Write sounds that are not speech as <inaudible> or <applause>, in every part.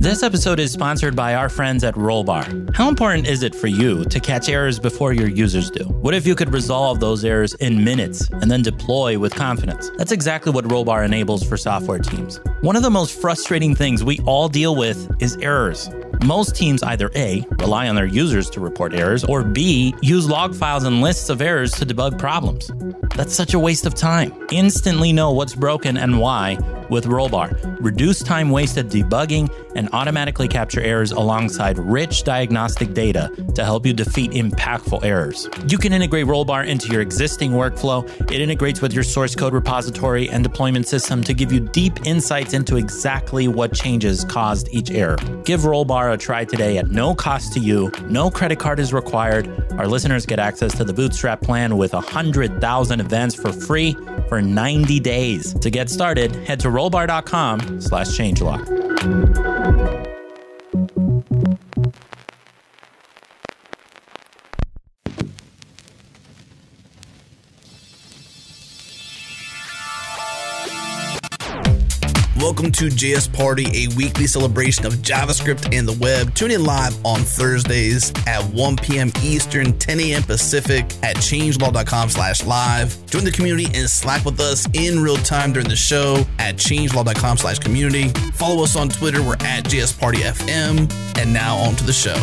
This episode is sponsored by our friends at Rollbar. How important is it for you to catch errors before your users do? What if you could resolve those errors in minutes and then deploy with confidence? That's exactly what Rollbar enables for software teams. One of the most frustrating things we all deal with is errors. Most teams either A, rely on their users to report errors, or B, use log files and lists of errors to debug problems. That's such a waste of time. Instantly know what's broken and why with Rollbar. Reduce time wasted debugging and automatically capture errors alongside rich diagnostic data to help you defeat impactful errors. You can integrate Rollbar into your existing workflow. It integrates with your source code repository and deployment system to give you deep insights into exactly what changes caused each error. Give Rollbar a try today at no cost to you. No credit card is required. Our listeners get access to the Bootstrap plan with 100,000 events for free for 90 days. To get started, head to rollbar.com slash changelog. Welcome to JS Party, a weekly celebration of JavaScript and the web. Tune in live on Thursdays at 1 p.m. Eastern, 10 a.m. Pacific at changelog.com slash live. Join the community and Slack with us in real time during the show at changelog.com slash community. Follow us on Twitter. We're at JS Party FM. And now on to the show.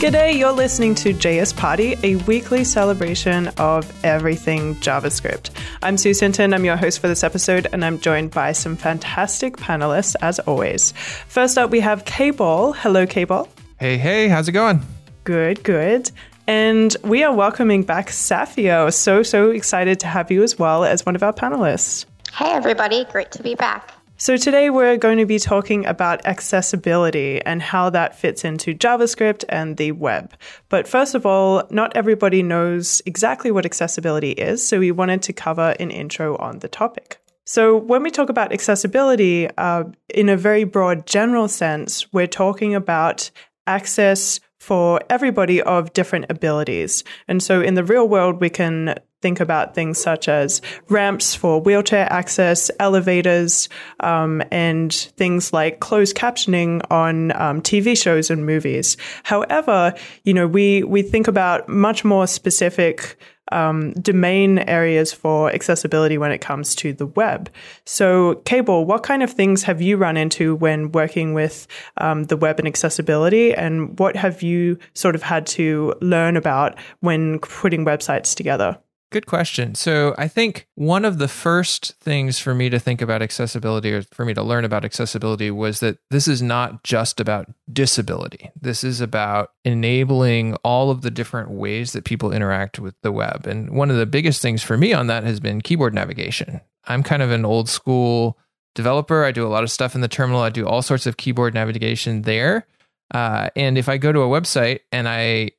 G'day, you're listening to JS Party, a weekly celebration of everything JavaScript. I'm Suz Hinton, I'm your host for this episode, and I'm joined by some fantastic panelists as always. First up, we have K-Ball. Hello, K-Ball. Hey, hey, how's it going? Good, good. And we are welcoming back Safia. So, so excited to have you as well as one of our panelists. Hey, everybody. Great to be back. So, today we're going to be talking about accessibility and how that fits into JavaScript and the web. But first of all, not everybody knows exactly what accessibility is, so we wanted to cover an intro on the topic. So, when we talk about accessibility, uh, in a very broad general sense, we're talking about access for everybody of different abilities. And so in the real world, we can think about things such as ramps for wheelchair access, elevators, um, and things like closed captioning on um, TV shows and movies. However, you know, we we think about much more specific um, domain areas for accessibility when it comes to the web. So, K-Ball, what kind of things have you run into when working with um, the web and accessibility, and what have you sort of had to learn about when putting websites together? Good question. So, I think one of the first things for me to think about accessibility or for me to learn about accessibility was that this is not just about disability. This is about enabling all of the different ways that people interact with the web. And one of the biggest things for me on that has been keyboard navigation. I'm kind of an old school developer. I do a lot of stuff in the terminal, I do all sorts of keyboard navigation there. Uh, and if I go to a website and I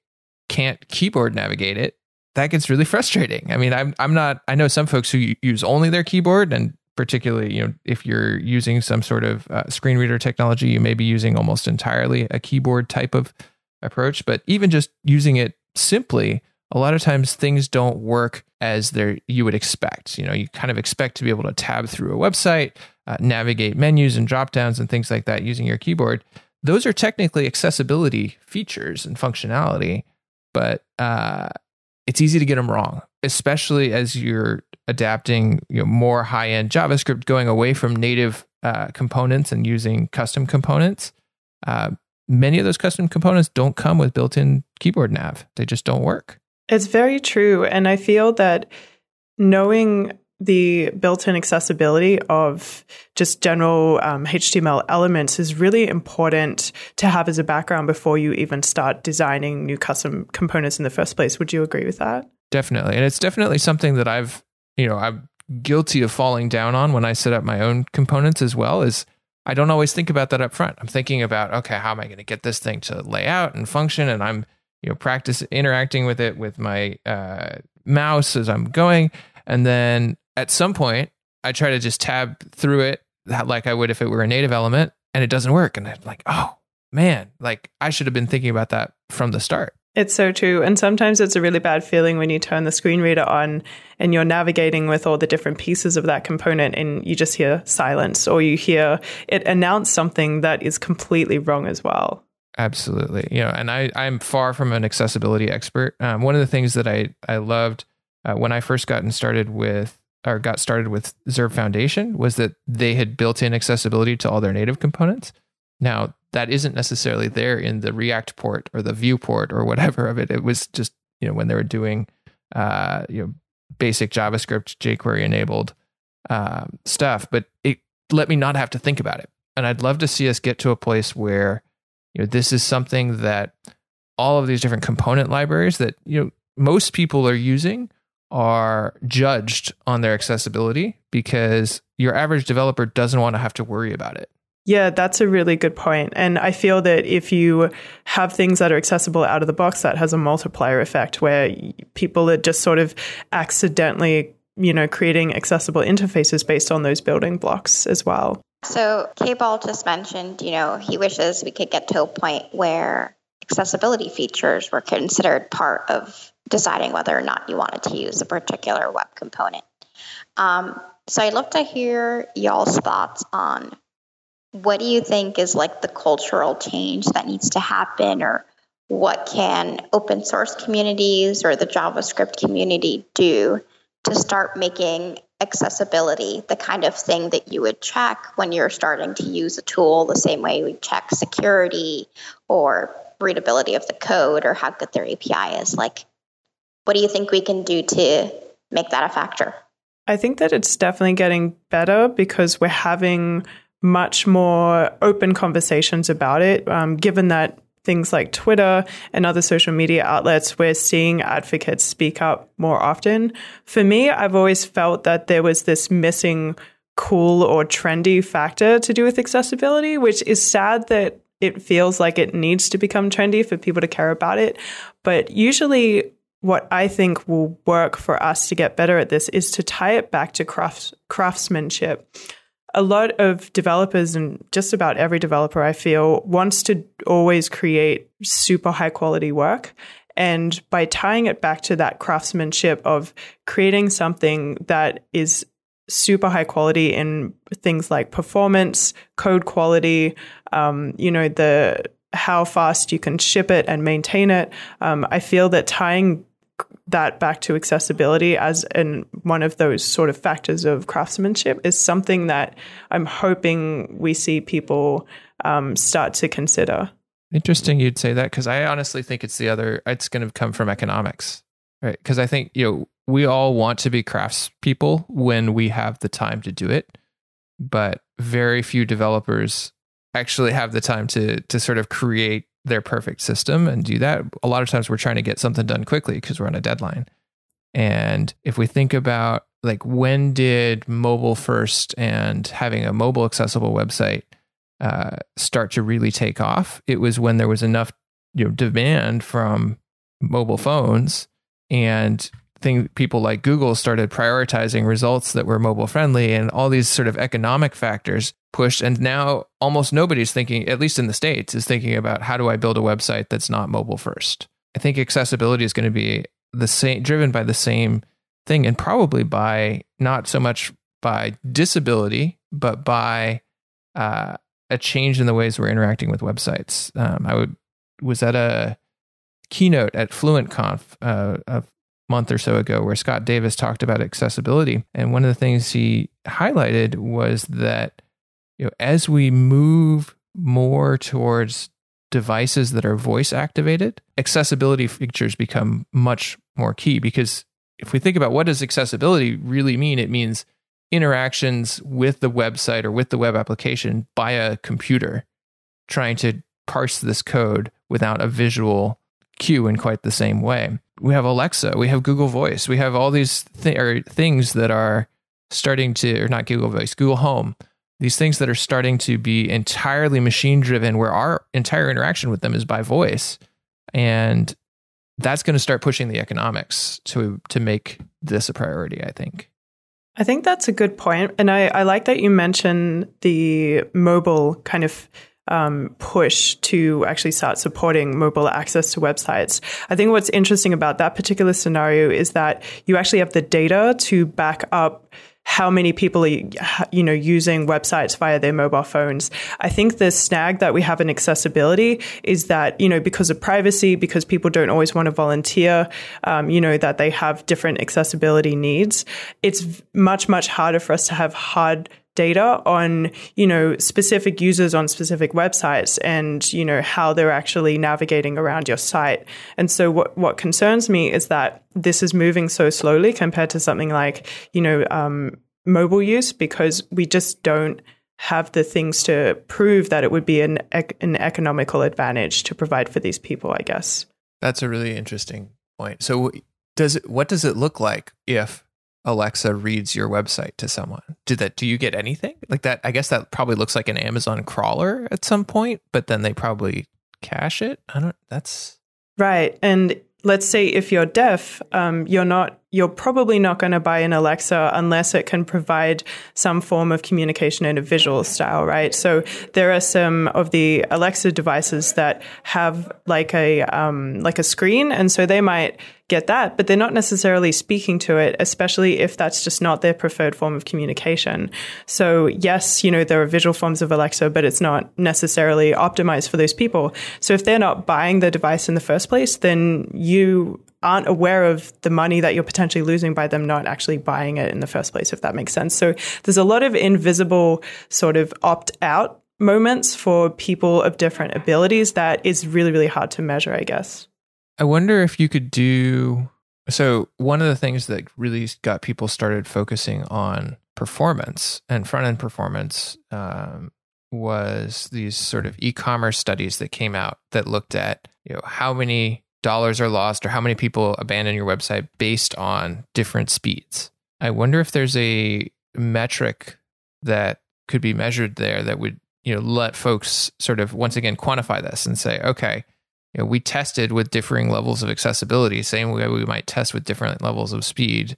can't keyboard navigate it, that gets really frustrating. I mean, I'm I'm not. I know some folks who use only their keyboard, and particularly, you know, if you're using some sort of uh, screen reader technology, you may be using almost entirely a keyboard type of approach. But even just using it simply, a lot of times things don't work as there you would expect. You know, you kind of expect to be able to tab through a website, uh, navigate menus and drop downs and things like that using your keyboard. Those are technically accessibility features and functionality, but uh, it's easy to get them wrong, especially as you're adapting you know, more high end JavaScript, going away from native uh, components and using custom components. Uh, many of those custom components don't come with built in keyboard nav, they just don't work. It's very true. And I feel that knowing the built-in accessibility of just general um, HTML elements is really important to have as a background before you even start designing new custom components in the first place. Would you agree with that? Definitely, and it's definitely something that I've, you know, I'm guilty of falling down on when I set up my own components as well. Is I don't always think about that up front. I'm thinking about, okay, how am I going to get this thing to lay out and function, and I'm, you know, practice interacting with it with my uh, mouse as I'm going, and then at some point, I try to just tab through it like I would if it were a native element and it doesn't work. And I'm like, oh man, like I should have been thinking about that from the start. It's so true. And sometimes it's a really bad feeling when you turn the screen reader on and you're navigating with all the different pieces of that component and you just hear silence or you hear it announce something that is completely wrong as well. Absolutely. You know, and I, I'm far from an accessibility expert. Um, one of the things that I, I loved uh, when I first gotten started with or got started with Zurb Foundation was that they had built in accessibility to all their native components. Now, that isn't necessarily there in the React port or the Vue port or whatever of it. It was just you know when they were doing uh, you know basic JavaScript jQuery enabled uh, stuff, but it let me not have to think about it. And I'd love to see us get to a place where you know this is something that all of these different component libraries that you know most people are using are judged on their accessibility because your average developer doesn't want to have to worry about it. Yeah, that's a really good point. And I feel that if you have things that are accessible out of the box, that has a multiplier effect where people are just sort of accidentally, you know, creating accessible interfaces based on those building blocks as well. So, K-Ball just mentioned, you know, he wishes we could get to a point where accessibility features were considered part of deciding whether or not you wanted to use a particular web component. Um, so, I'd love to hear y'all's thoughts on what do you think is like the cultural change that needs to happen or what can open source communities or the javascript community do to start making accessibility the kind of thing that you would check when you're starting to use a tool the same way would check security or readability of the code or how good their api is like what do you think we can do to make that a factor i think that it's definitely getting better because we're having much more open conversations about it, um, given that things like Twitter and other social media outlets, we're seeing advocates speak up more often. For me, I've always felt that there was this missing cool or trendy factor to do with accessibility, which is sad that it feels like it needs to become trendy for people to care about it. But usually, what I think will work for us to get better at this is to tie it back to craft, craftsmanship a lot of developers and just about every developer I feel wants to always create super high quality work. And by tying it back to that craftsmanship of creating something that is super high quality in things like performance, code quality, um, you know, the how fast you can ship it and maintain it. Um, I feel that tying that back to accessibility as in one of those sort of factors of craftsmanship is something that I'm hoping we see people um, start to consider. Interesting, you'd say that because I honestly think it's the other. It's going to come from economics, right? Because I think you know we all want to be craftspeople when we have the time to do it, but very few developers actually have the time to to sort of create their perfect system and do that. A lot of times we're trying to get something done quickly because we're on a deadline. And if we think about like when did mobile first and having a mobile accessible website uh, start to really take off, it was when there was enough you know demand from mobile phones and thing people like Google started prioritizing results that were mobile friendly and all these sort of economic factors pushed and now almost nobody's thinking at least in the states is thinking about how do I build a website that's not mobile first. I think accessibility is going to be the same driven by the same thing and probably by not so much by disability but by uh, a change in the ways we're interacting with websites. Um, I would was at a keynote at FluentConf uh, a month or so ago where Scott Davis talked about accessibility, and one of the things he highlighted was that you know as we move more towards devices that are voice activated, accessibility features become much more key because if we think about what does accessibility really mean, it means interactions with the website or with the web application by a computer trying to parse this code without a visual cue in quite the same way. We have Alexa, we have Google Voice, we have all these th- things that are starting to, or not Google Voice, Google Home, these things that are starting to be entirely machine driven, where our entire interaction with them is by voice. And that's going to start pushing the economics to to make this a priority, I think. I think that's a good point. And I, I like that you mentioned the mobile kind of um, push to actually start supporting mobile access to websites. I think what's interesting about that particular scenario is that you actually have the data to back up how many people are you know using websites via their mobile phones. I think the snag that we have in accessibility is that you know because of privacy because people don't always want to volunteer um, you know that they have different accessibility needs it's much much harder for us to have hard data on you know specific users on specific websites and you know how they're actually navigating around your site. And so what what concerns me is that this is moving so slowly compared to something like you know um, mobile use because we just don't have the things to prove that it would be an an economical advantage to provide for these people i guess. That's a really interesting point. So does it what does it look like if Alexa reads your website to someone. Do that do you get anything? Like that I guess that probably looks like an Amazon crawler at some point, but then they probably cache it. I don't that's Right. And let's say if you're deaf, um, you're not you're probably not going to buy an Alexa unless it can provide some form of communication in a visual style, right? So there are some of the Alexa devices that have like a um, like a screen, and so they might get that, but they're not necessarily speaking to it, especially if that's just not their preferred form of communication. So yes, you know there are visual forms of Alexa, but it's not necessarily optimized for those people. So if they're not buying the device in the first place, then you aren't aware of the money that you're potentially losing by them not actually buying it in the first place, if that makes sense. So there's a lot of invisible sort of opt out moments for people of different abilities that is really, really hard to measure, I guess. I wonder if you could do so. One of the things that really got people started focusing on performance and front end performance um, was these sort of e-commerce studies that came out that looked at you know how many dollars are lost or how many people abandon your website based on different speeds. I wonder if there's a metric that could be measured there that would, you know, let folks sort of once again quantify this and say, okay, you know, we tested with differing levels of accessibility, same way we might test with different levels of speed.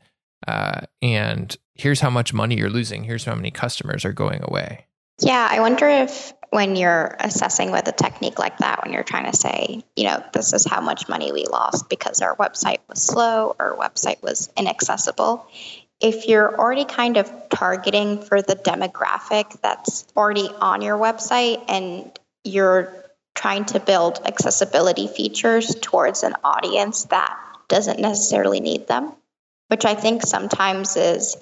Uh, and here's how much money you're losing. Here's how many customers are going away. Yeah, I wonder if when you're assessing with a technique like that, when you're trying to say, you know, this is how much money we lost because our website was slow or website was inaccessible, if you're already kind of targeting for the demographic that's already on your website and you're trying to build accessibility features towards an audience that doesn't necessarily need them, which I think sometimes is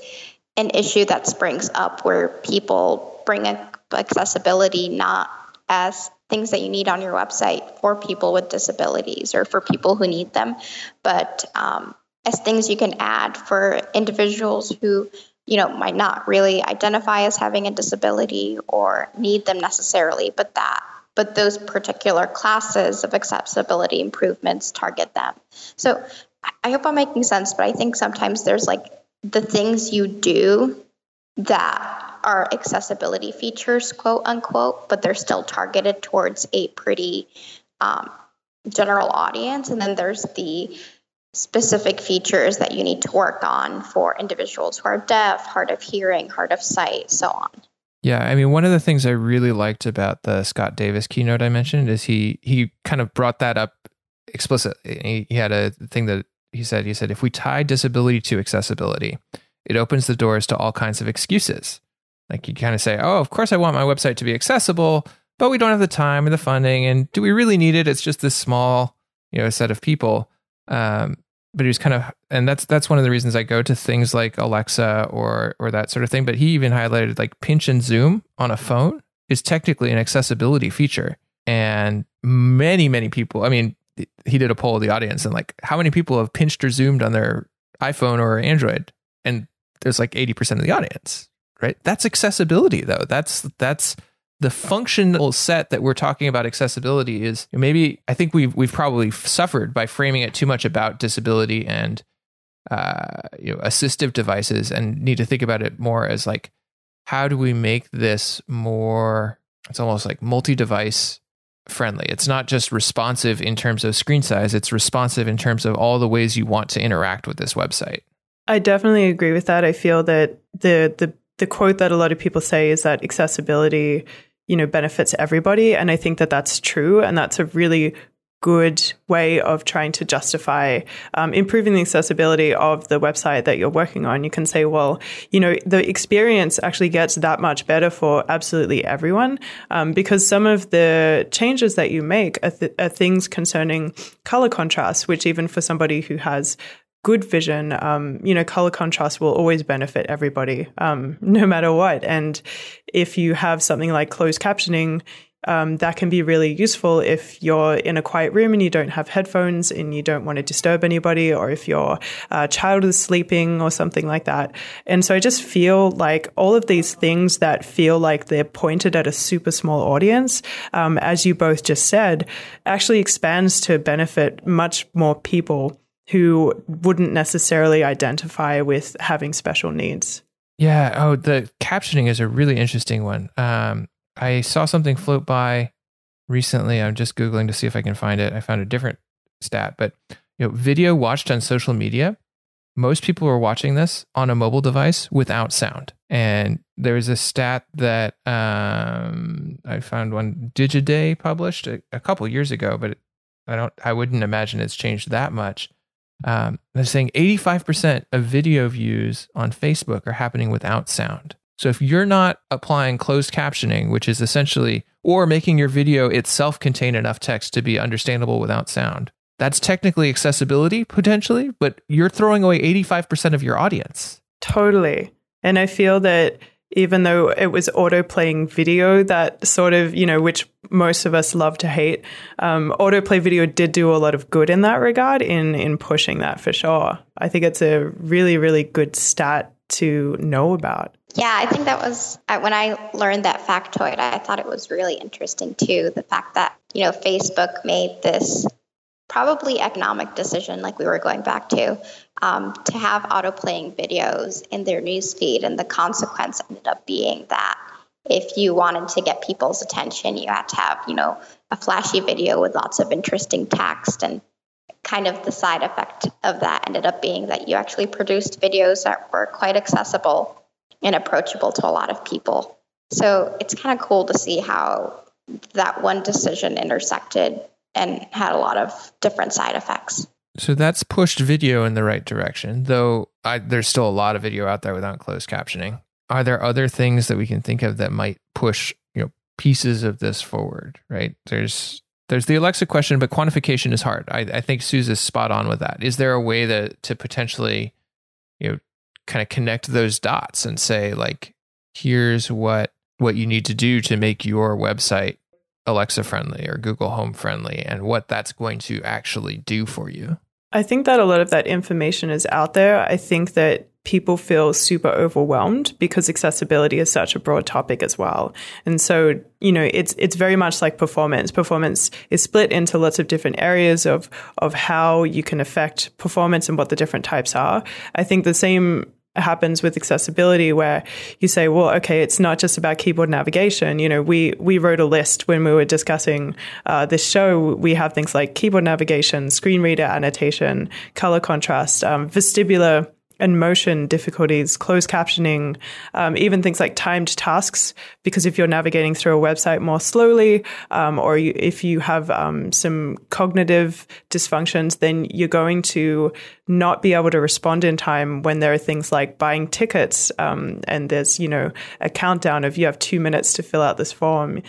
an issue that springs up where people bring a accessibility not as things that you need on your website for people with disabilities or for people who need them, but um, as things you can add for individuals who you know might not really identify as having a disability or need them necessarily, but that but those particular classes of accessibility improvements target them. So I hope I'm making sense, but I think sometimes there's like the things you do that are accessibility features, quote unquote, but they're still targeted towards a pretty um, general audience. And then there's the specific features that you need to work on for individuals who are deaf, hard of hearing, hard of sight, so on. Yeah, I mean, one of the things I really liked about the Scott Davis keynote I mentioned is he he kind of brought that up explicitly. He, he had a thing that he said. He said, if we tie disability to accessibility, it opens the doors to all kinds of excuses. Like you kind of say, oh, of course I want my website to be accessible, but we don't have the time or the funding. And do we really need it? It's just this small, you know, set of people. Um, but he was kind of, and that's that's one of the reasons I go to things like Alexa or or that sort of thing. But he even highlighted like pinch and zoom on a phone is technically an accessibility feature, and many many people. I mean, he did a poll of the audience, and like how many people have pinched or zoomed on their iPhone or Android, and there's like eighty percent of the audience right? That's accessibility though. That's that's the functional set that we're talking about accessibility is maybe I think we've we've probably suffered by framing it too much about disability and uh, you know assistive devices and need to think about it more as like how do we make this more it's almost like multi-device friendly it's not just responsive in terms of screen size it's responsive in terms of all the ways you want to interact with this website I definitely agree with that. I feel that the the the quote that a lot of people say is that accessibility, you know, benefits everybody, and I think that that's true, and that's a really good way of trying to justify um, improving the accessibility of the website that you're working on. You can say, well, you know, the experience actually gets that much better for absolutely everyone um, because some of the changes that you make are, th- are, things concerning color contrast, which even for somebody who has good vision, um, you know, color contrast will always benefit everybody, um, <laughs> no matter what. And if you have something like closed captioning, um, that can be really useful if you're in a quiet room and you don't have headphones and you don't want to disturb anybody, or if your uh, child is sleeping or something like that. And so I just feel like all of these things that feel like they're pointed at a super small audience, um, as you both just said, actually expands to benefit much more people who wouldn't necessarily identify with having special needs. Yeah. Oh, the captioning is a really interesting one. Um, I saw something float by recently. I'm just Googling to see if I can find it. I found a different stat, but you know, video watched on social media, most people are watching this on a mobile device without sound. And there was a stat that um, I found one Digiday published a, a couple years ago, but I don't, I wouldn't imagine it's changed that much um, they're saying 85% of video views on Facebook are happening without sound. So if you're not applying closed captioning, which is essentially, or making your video itself contain enough text to be understandable without sound, that's technically accessibility potentially, but you're throwing away 85% of your audience. Totally. And I feel that even though it was auto playing video that sort of, you know, which most of us love to hate, um, autoplay video did do a lot of good in that regard in, in pushing that for sure. I think it's a really, really good stat to know about. Yeah, I think that was when I learned that factoid, I thought it was really interesting too. The fact that, you know, Facebook made this probably economic decision, like we were going back to, um, to have auto playing videos in their newsfeed. And the consequence ended up being that if you wanted to get people's attention, you had to have, you know, a flashy video with lots of interesting text. And kind of the side effect of that ended up being that you actually produced videos that were quite accessible and approachable to a lot of people. So it's kind of cool to see how that one decision intersected and had a lot of different side effects. So that's pushed video in the right direction, though I, there's still a lot of video out there without closed captioning. Are there other things that we can think of that might push, you know, pieces of this forward? Right? There's there's the Alexa question, but quantification is hard. I, I think Suze spot on with that. Is there a way that to potentially, you know, kind of connect those dots and say like, here's what what you need to do to make your website Alexa friendly or Google Home friendly and what that's going to actually do for you? I think that a lot of that information is out there. I think that people feel super overwhelmed because accessibility is such a broad topic as well. And so, you know, it's it's very much like performance. Performance is split into lots of different areas of of how you can affect performance and what the different types are. I think the same happens with accessibility where you say well okay it's not just about keyboard navigation. You know we we wrote a list when we were discussing uh, this show. We have things like keyboard navigation screen reader annotation color contrast um, vestibular and motion difficulties, closed captioning, um, even things like timed tasks. Because if you're navigating through a website more slowly, um, or you, if you have um, some cognitive dysfunctions, then you're going to not be able to respond in time when there are things like buying tickets um, and there's you know a countdown of you have two minutes to fill out this form.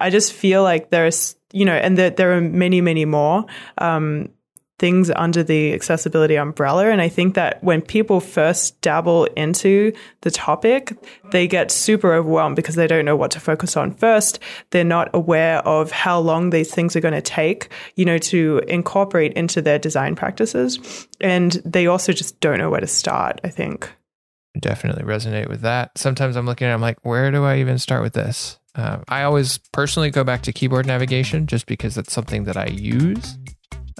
I just feel like there's you know, and that there are many, many more. Um, things under the accessibility umbrella. And I think that when people first dabble into the topic, they get super overwhelmed because they don't know what to focus on first. They're not aware of how long these things are going to take, you know, to incorporate into their design practices. And they also just don't know where to start, I think. Definitely resonate with that. Sometimes I'm looking at, I'm like, where do I even start with this? Uh, I always personally go back to keyboard navigation just because that's something that I use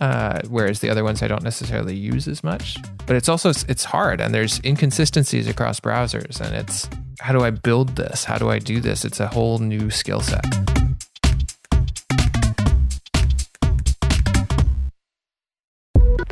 uh, whereas the other ones I don't necessarily use as much. But it's also it's hard, and there's inconsistencies across browsers, and it's how do I build this? How do I do this? It's a whole new skill set.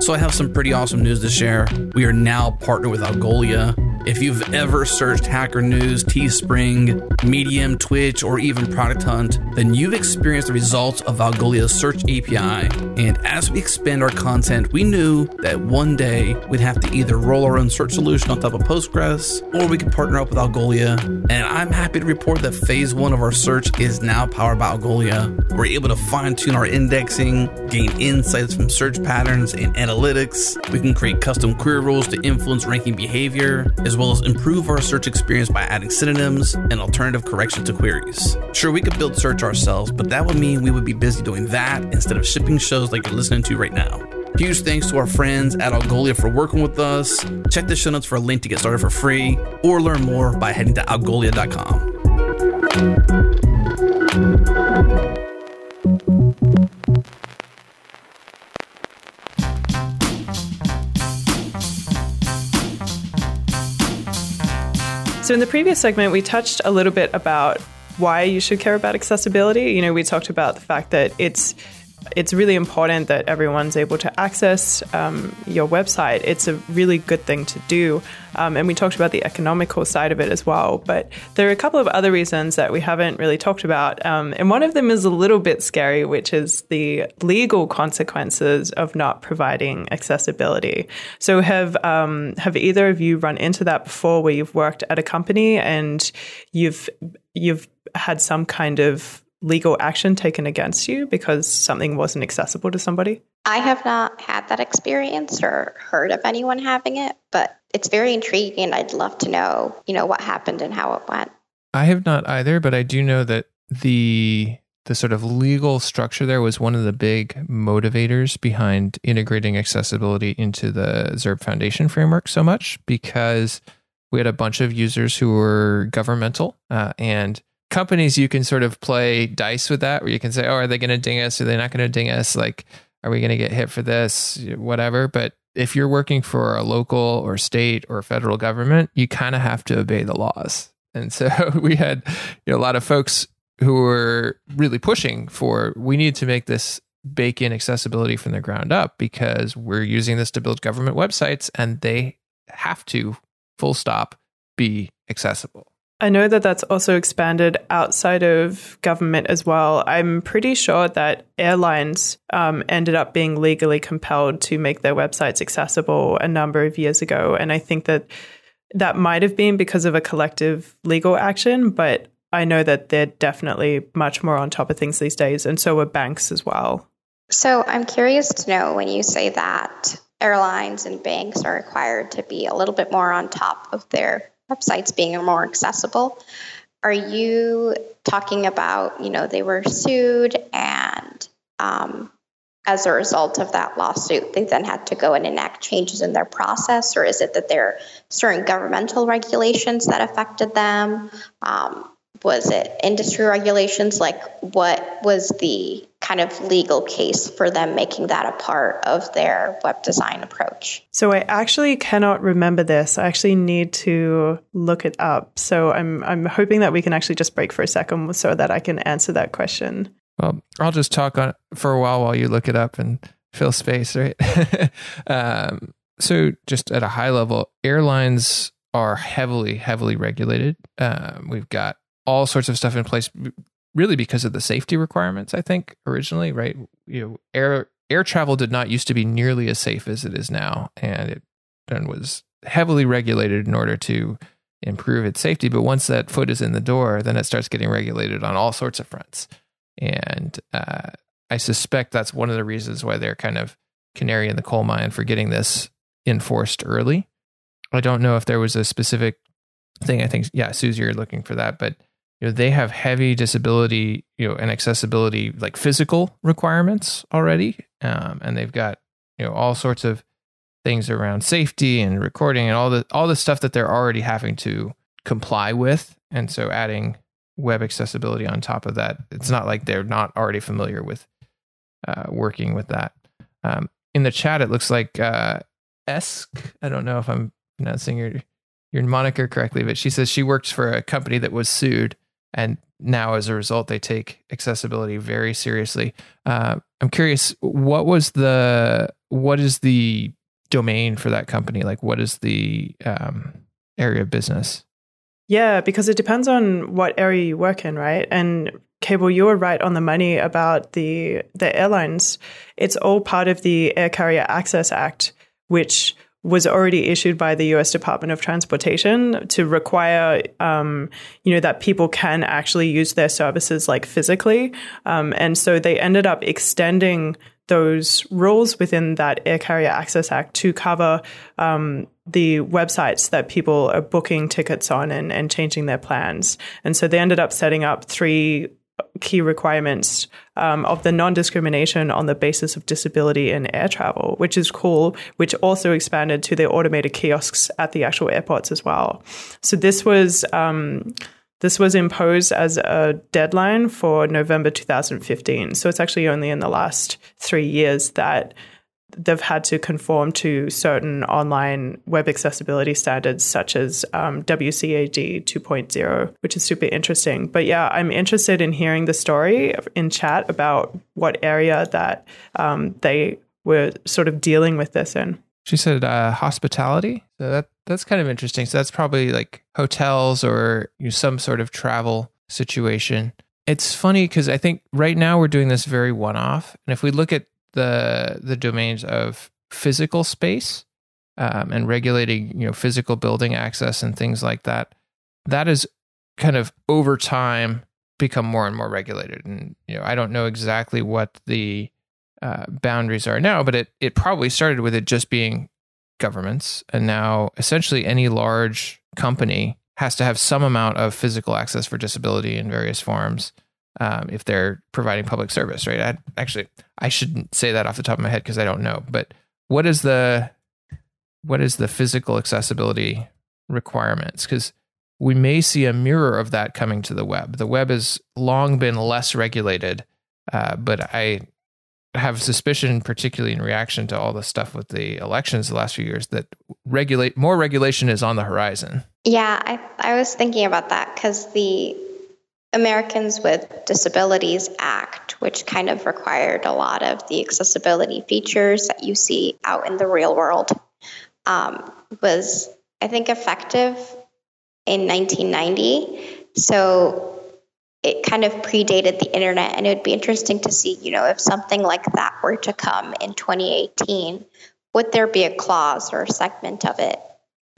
So I have some pretty awesome news to share. We are now partnered with Algolia. If you've ever searched Hacker News, Teespring, Medium, Twitch, or even Product Hunt, then you've experienced the results of Algolia's search API. And as we expand our content, we knew that one day we'd have to either roll our own search solution on top of Postgres, or we could partner up with Algolia. And I'm happy to report that phase one of our search is now powered by Algolia. We're able to fine tune our indexing, gain insights from search patterns and analytics. We can create custom query rules to influence ranking behavior, as well as improve our search experience by adding synonyms and alternative correction to queries. Sure, we could build search ourselves, but that would mean we would be busy doing that instead of shipping shows like you're listening to right now. Huge thanks to our friends at Algolia for working with us. Check the show notes for a link to get started for free or learn more by heading to algolia.com. So, in the previous segment, we touched a little bit about why you should care about accessibility. You know, we talked about the fact that it's it's really important that everyone's able to access um, your website. It's a really good thing to do. Um, and we talked about the economical side of it as well. But there are a couple of other reasons that we haven't really talked about. Um, and one of them is a little bit scary, which is the legal consequences of not providing accessibility. So, have, um, have either of you run into that before where you've worked at a company and you've, you've had some kind of legal action taken against you because something wasn't accessible to somebody? I have not had that experience or heard of anyone having it, but it's very intriguing. I'd love to know, you know, what happened and how it went. I have not either, but I do know that the the sort of legal structure there was one of the big motivators behind integrating accessibility into the Zurb Foundation framework so much because we had a bunch of users who were governmental uh, and companies you can sort of play dice with that where you can say oh are they going to ding us? Are they not going to ding us? Like are we going to get hit for this? Whatever. But if you're working for a local or state or federal government you kind of have to obey the laws. And so <laughs> we had you know, a lot of folks who were really pushing for we need to make this bake in accessibility from the ground up because we're using this to build government websites and they have to full stop be accessible I know that that's also expanded outside of government as well. I'm pretty sure that airlines um, ended up being legally compelled to make their websites accessible a number of years ago. And I think that that might have been because of a collective legal action, but I know that they're definitely much more on top of things these days. And so are banks as well. So I'm curious to know when you say that airlines and banks are required to be a little bit more on top of their websites being more accessible. Are you talking about, you know, they were sued and um, as a result of that lawsuit, they then had to go and enact changes in their process? Or is it that there are certain governmental regulations that affected them? Um, was it industry regulations? Like, what was the kind of legal case for them making that a part of their web design approach? So I actually cannot remember this. I actually need to look it up. So I'm I'm hoping that we can actually just break for a second so that I can answer that question. Well, I'll just talk on for a while while you look it up and fill space, right? <laughs> um, so just at a high level, airlines are heavily, heavily regulated. Um, we've got all sorts of stuff in place really because of the safety requirements i think originally right? You know air air travel did not used to be nearly as safe as it is now and it was heavily regulated in order to improve its safety. But once that foot is in the door then it starts getting regulated on all sorts of fronts. And uh, i suspect that's one of the reasons why they're kind of canary in the coal mine for getting this enforced early. I don't know if there was a specific thing. I think yeah susie you're looking for that but you know they have heavy disability you know and accessibility like physical requirements already um, and they've got you know all sorts of things around safety and recording and all the all the stuff that they're already having to comply with and so adding web accessibility on top of that it's not like they're not already familiar with uh, working with that. Um, in the chat it looks like uh, esk i don't know if i'm pronouncing your your moniker correctly but she says she works for a company that was sued and now as a result they take accessibility very seriously uh, i'm curious what was the what is the domain for that company? Like, what is the um, area of business? Yeah, because it depends on what area you work in, right? And K-Ball, you were right on the money about the the airlines. It's all part of the Air Carrier Access Act, which was already issued by the U.S. Department of Transportation to require, um, you know, that people can actually use their services like physically, um, and so they ended up extending those rules within that Air Carrier Access Act to cover um, the websites that people are booking tickets on and, and changing their plans. And so they ended up setting up three key requirements um, of the non discrimination on the basis of disability in air travel, which is cool, which also expanded to the automated kiosks at the actual airports as well. So this was. Um, this was imposed as a deadline for November 2015. So it's actually only in the last three years that they've had to conform to certain online web accessibility standards such as um, WCAG 2.0, which is super interesting. But yeah, I'm interested in hearing the story in chat about what area that um, they were sort of dealing with this in. She said uh, hospitality. So that that's kind of interesting. So that's probably like hotels or you know, some sort of travel situation. It's funny because I think right now we're doing this very one off. And if we look at the the domains of physical space um, and regulating you know physical building access and things like that that is kind of over time become more and more regulated. And you know i don't know exactly what the uh, boundaries are now but it it probably started with it just being governments. And now essentially any large company has to have some amount of physical access for disability in various forms um, if they're providing public service, right? I, actually, I shouldn't say that off the top of my head because I don't know. But what is the what is the physical accessibility requirements? Because we may see a mirror of that coming to the web. The web has long been less regulated, uh, but I have a suspicion, particularly in reaction to all the stuff with the elections the last few years, that regulate more regulation is on the horizon. Yeah, I I was thinking about that because the Americans with Disabilities Act, which kind of required a lot of the accessibility features that you see out in the real world, um, was, I think, effective in 1990. So it kind of predated the internet, and it would be interesting to see, you know, if something like that were to come in 2018, would there be a clause or a segment of it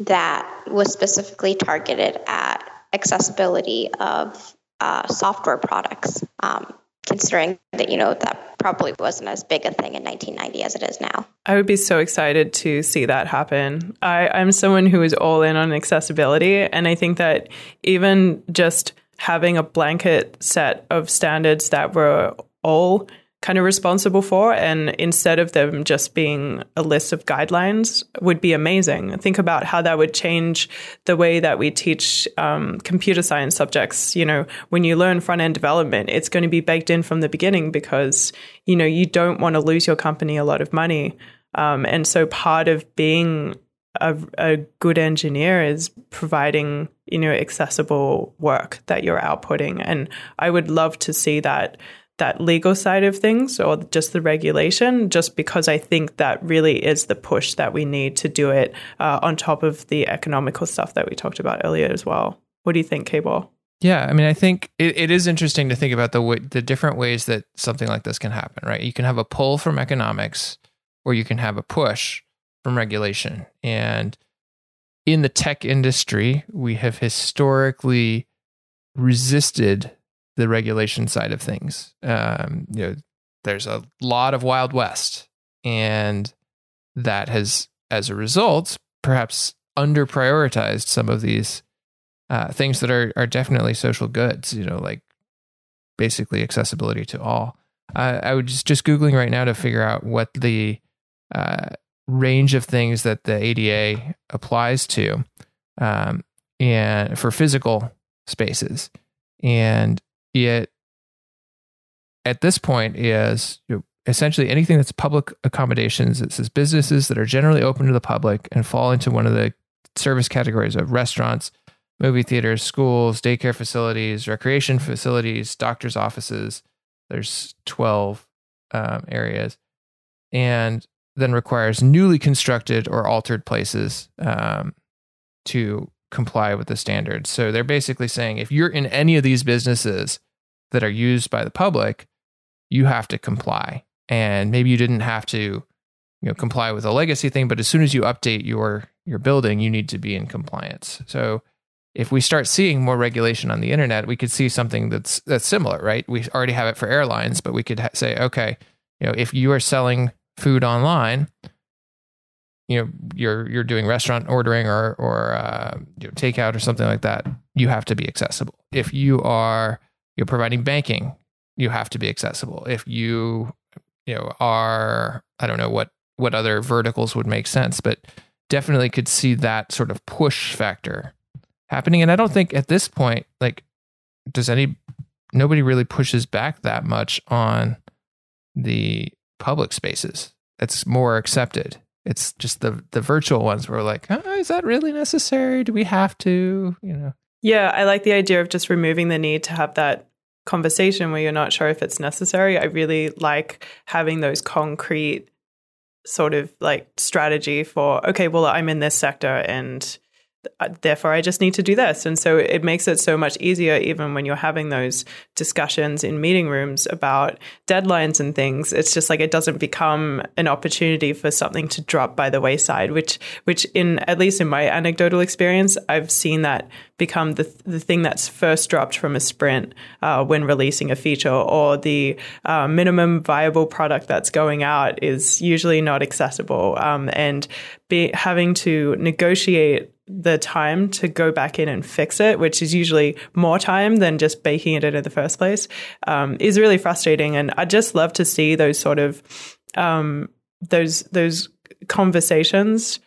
that was specifically targeted at accessibility of uh, software products, um, considering that, you know, that probably wasn't as big a thing in 1990 as it is now. I would be so excited to see that happen. I, I'm someone who is all in on accessibility, and I think that even just having a blanket set of standards that were all kind of responsible for and instead of them just being a list of guidelines would be amazing. Think about how that would change the way that we teach um, computer science subjects. You know when you learn front end development it's going to be baked in from the beginning because you know you don't want to lose your company a lot of money. Um, and so part of being a, a, good engineer is providing you know accessible work that you're outputting. And i would love to see that that legal side of things or just the regulation, just because I think that really is the push that we need to do it uh, on top of the economical stuff that we talked about earlier as well. What do you think, K-Ball? Yeah, I mean, I think it, it is interesting to think about the way, the different ways that something like this can happen, right? You can have a pull from economics, or you can have a push from regulation. And in the tech industry, we have historically resisted the regulation side of things. Um, you know, there's a lot of Wild West, and that has, as a result, perhaps under prioritized some of these uh, things that are are definitely social goods. You know, like basically accessibility to all. Uh, I was just just googling right now to figure out what the uh, range of things that the ADA applies to, um, and for physical spaces, and it at this point is you know, essentially anything that's public accommodations. It says businesses that are generally open to the public and fall into one of the service categories of restaurants, movie theaters, schools, daycare facilities, recreation facilities, doctors' offices. There's 12 um, areas. And then requires newly constructed or altered places um, to comply with the standards. So they're basically saying if you're in any of these businesses that are used by the public, you have to comply. And maybe you didn't have to, you know, comply with a legacy thing, but as soon as you update your your building, you need to be in compliance. So if we start seeing more regulation on the internet, we could see something that's that's similar, right? We already have it for airlines, but we could ha- say, okay, you know, if you are selling food online, you know, you're you're doing restaurant ordering or or uh, you know, takeout or something like that, you have to be accessible. If you are you're providing banking, you have to be accessible. If you you know are I don't know what what other verticals would make sense, but definitely could see that sort of push factor happening. And I don't think at this point, like, does any nobody really pushes back that much on the public spaces. It's more accepted. It's just the the virtual ones where like, oh, is that really necessary? Do we have to? You know. Yeah, I like the idea of just removing the need to have that conversation where you're not sure if it's necessary. I really like having those concrete sort of like strategy for okay, well, I'm in this sector and therefore I just need to do this. And so it makes it so much easier, even when you're having those discussions in meeting rooms about deadlines and things. It's just like it doesn't become an opportunity for something to drop by the wayside, which, which in at least in my anecdotal experience, I've seen that become the, the thing that's first dropped from a sprint uh, when releasing a feature, or the uh, minimum viable product that's going out is usually not accessible. Um, and be, having to negotiate the time to go back in and fix it, which is usually more time than just baking it in in the first place, um, is really frustrating. And I just love to see those sort of um, those those conversations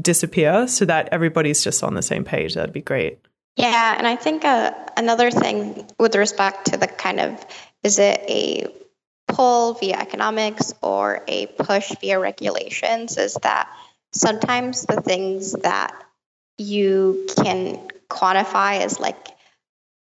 disappear so that everybody's just on the same page. That'd be great. Yeah, and I think uh, another thing with respect to the kind of is it a pull via economics or a push via regulations is that sometimes the things that you can quantify as like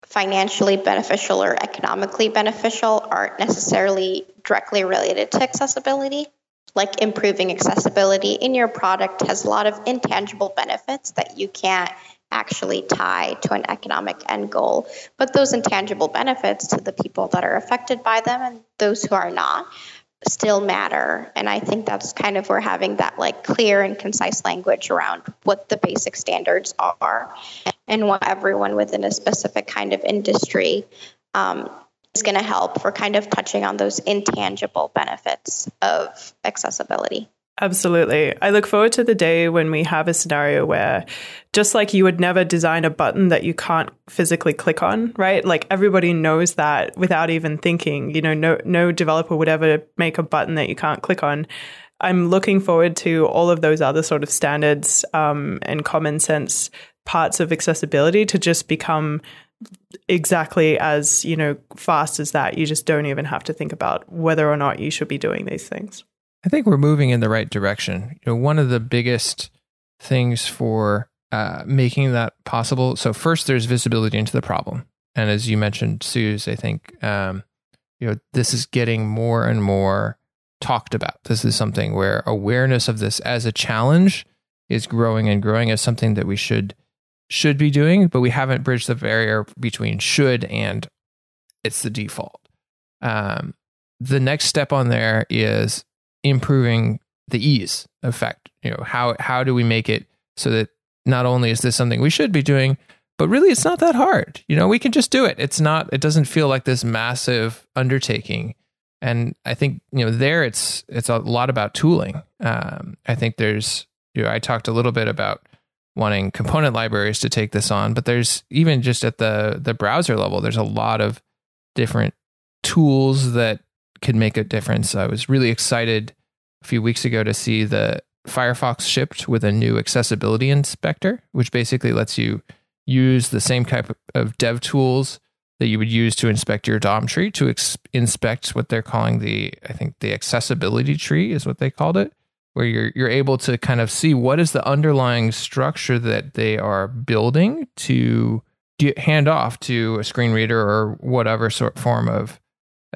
financially beneficial or economically beneficial aren't necessarily directly related to accessibility. Like improving accessibility in your product has a lot of intangible benefits that you can't actually tie to an economic end goal. But those intangible benefits to the people that are affected by them and those who are not still matter. And i think that's kind of where having that like clear and concise language around what the basic standards are. And what everyone within a specific kind of industry um, is going to help for kind of touching on those intangible benefits of accessibility Absolutely. I look forward to the day when we have a scenario where, just like you would never design a button that you can't physically click on, right? Like everybody knows that without even thinking. You know, no no developer would ever make a button that you can't click on. I'm looking forward to all of those other sort of standards um, and common sense parts of accessibility to just become exactly as you know fast as that. You just don't even have to think about whether or not you should be doing these things. I think we're moving in the right direction. You know, one of the biggest things for uh, making that possible. So first, there's visibility into the problem, and as you mentioned, Suz, I think um, you know this is getting more and more talked about. This is something where awareness of this as a challenge is growing and growing as something that we should should be doing, but we haven't bridged the barrier between should and it's the default. Um, the next step on there is improving the ease effect. You know, how how do we make it so that not only is this something we should be doing, but really it's not that hard. You know, we can just do it. It's not it doesn't feel like this massive undertaking. And I think, you know, there it's it's a lot about tooling. Um, I think there's you know, I talked a little bit about wanting component libraries to take this on, but there's even just at the the browser level, there's a lot of different tools that could make a difference. I was really excited a few weeks ago to see the Firefox shipped with a new accessibility inspector, which basically lets you use the same type of dev tools that you would use to inspect your DOM tree to ex- inspect what they're calling the, I think the accessibility tree is what they called it, where you're you're able to kind of see what is the underlying structure that they are building to hand off to a screen reader or whatever sort form of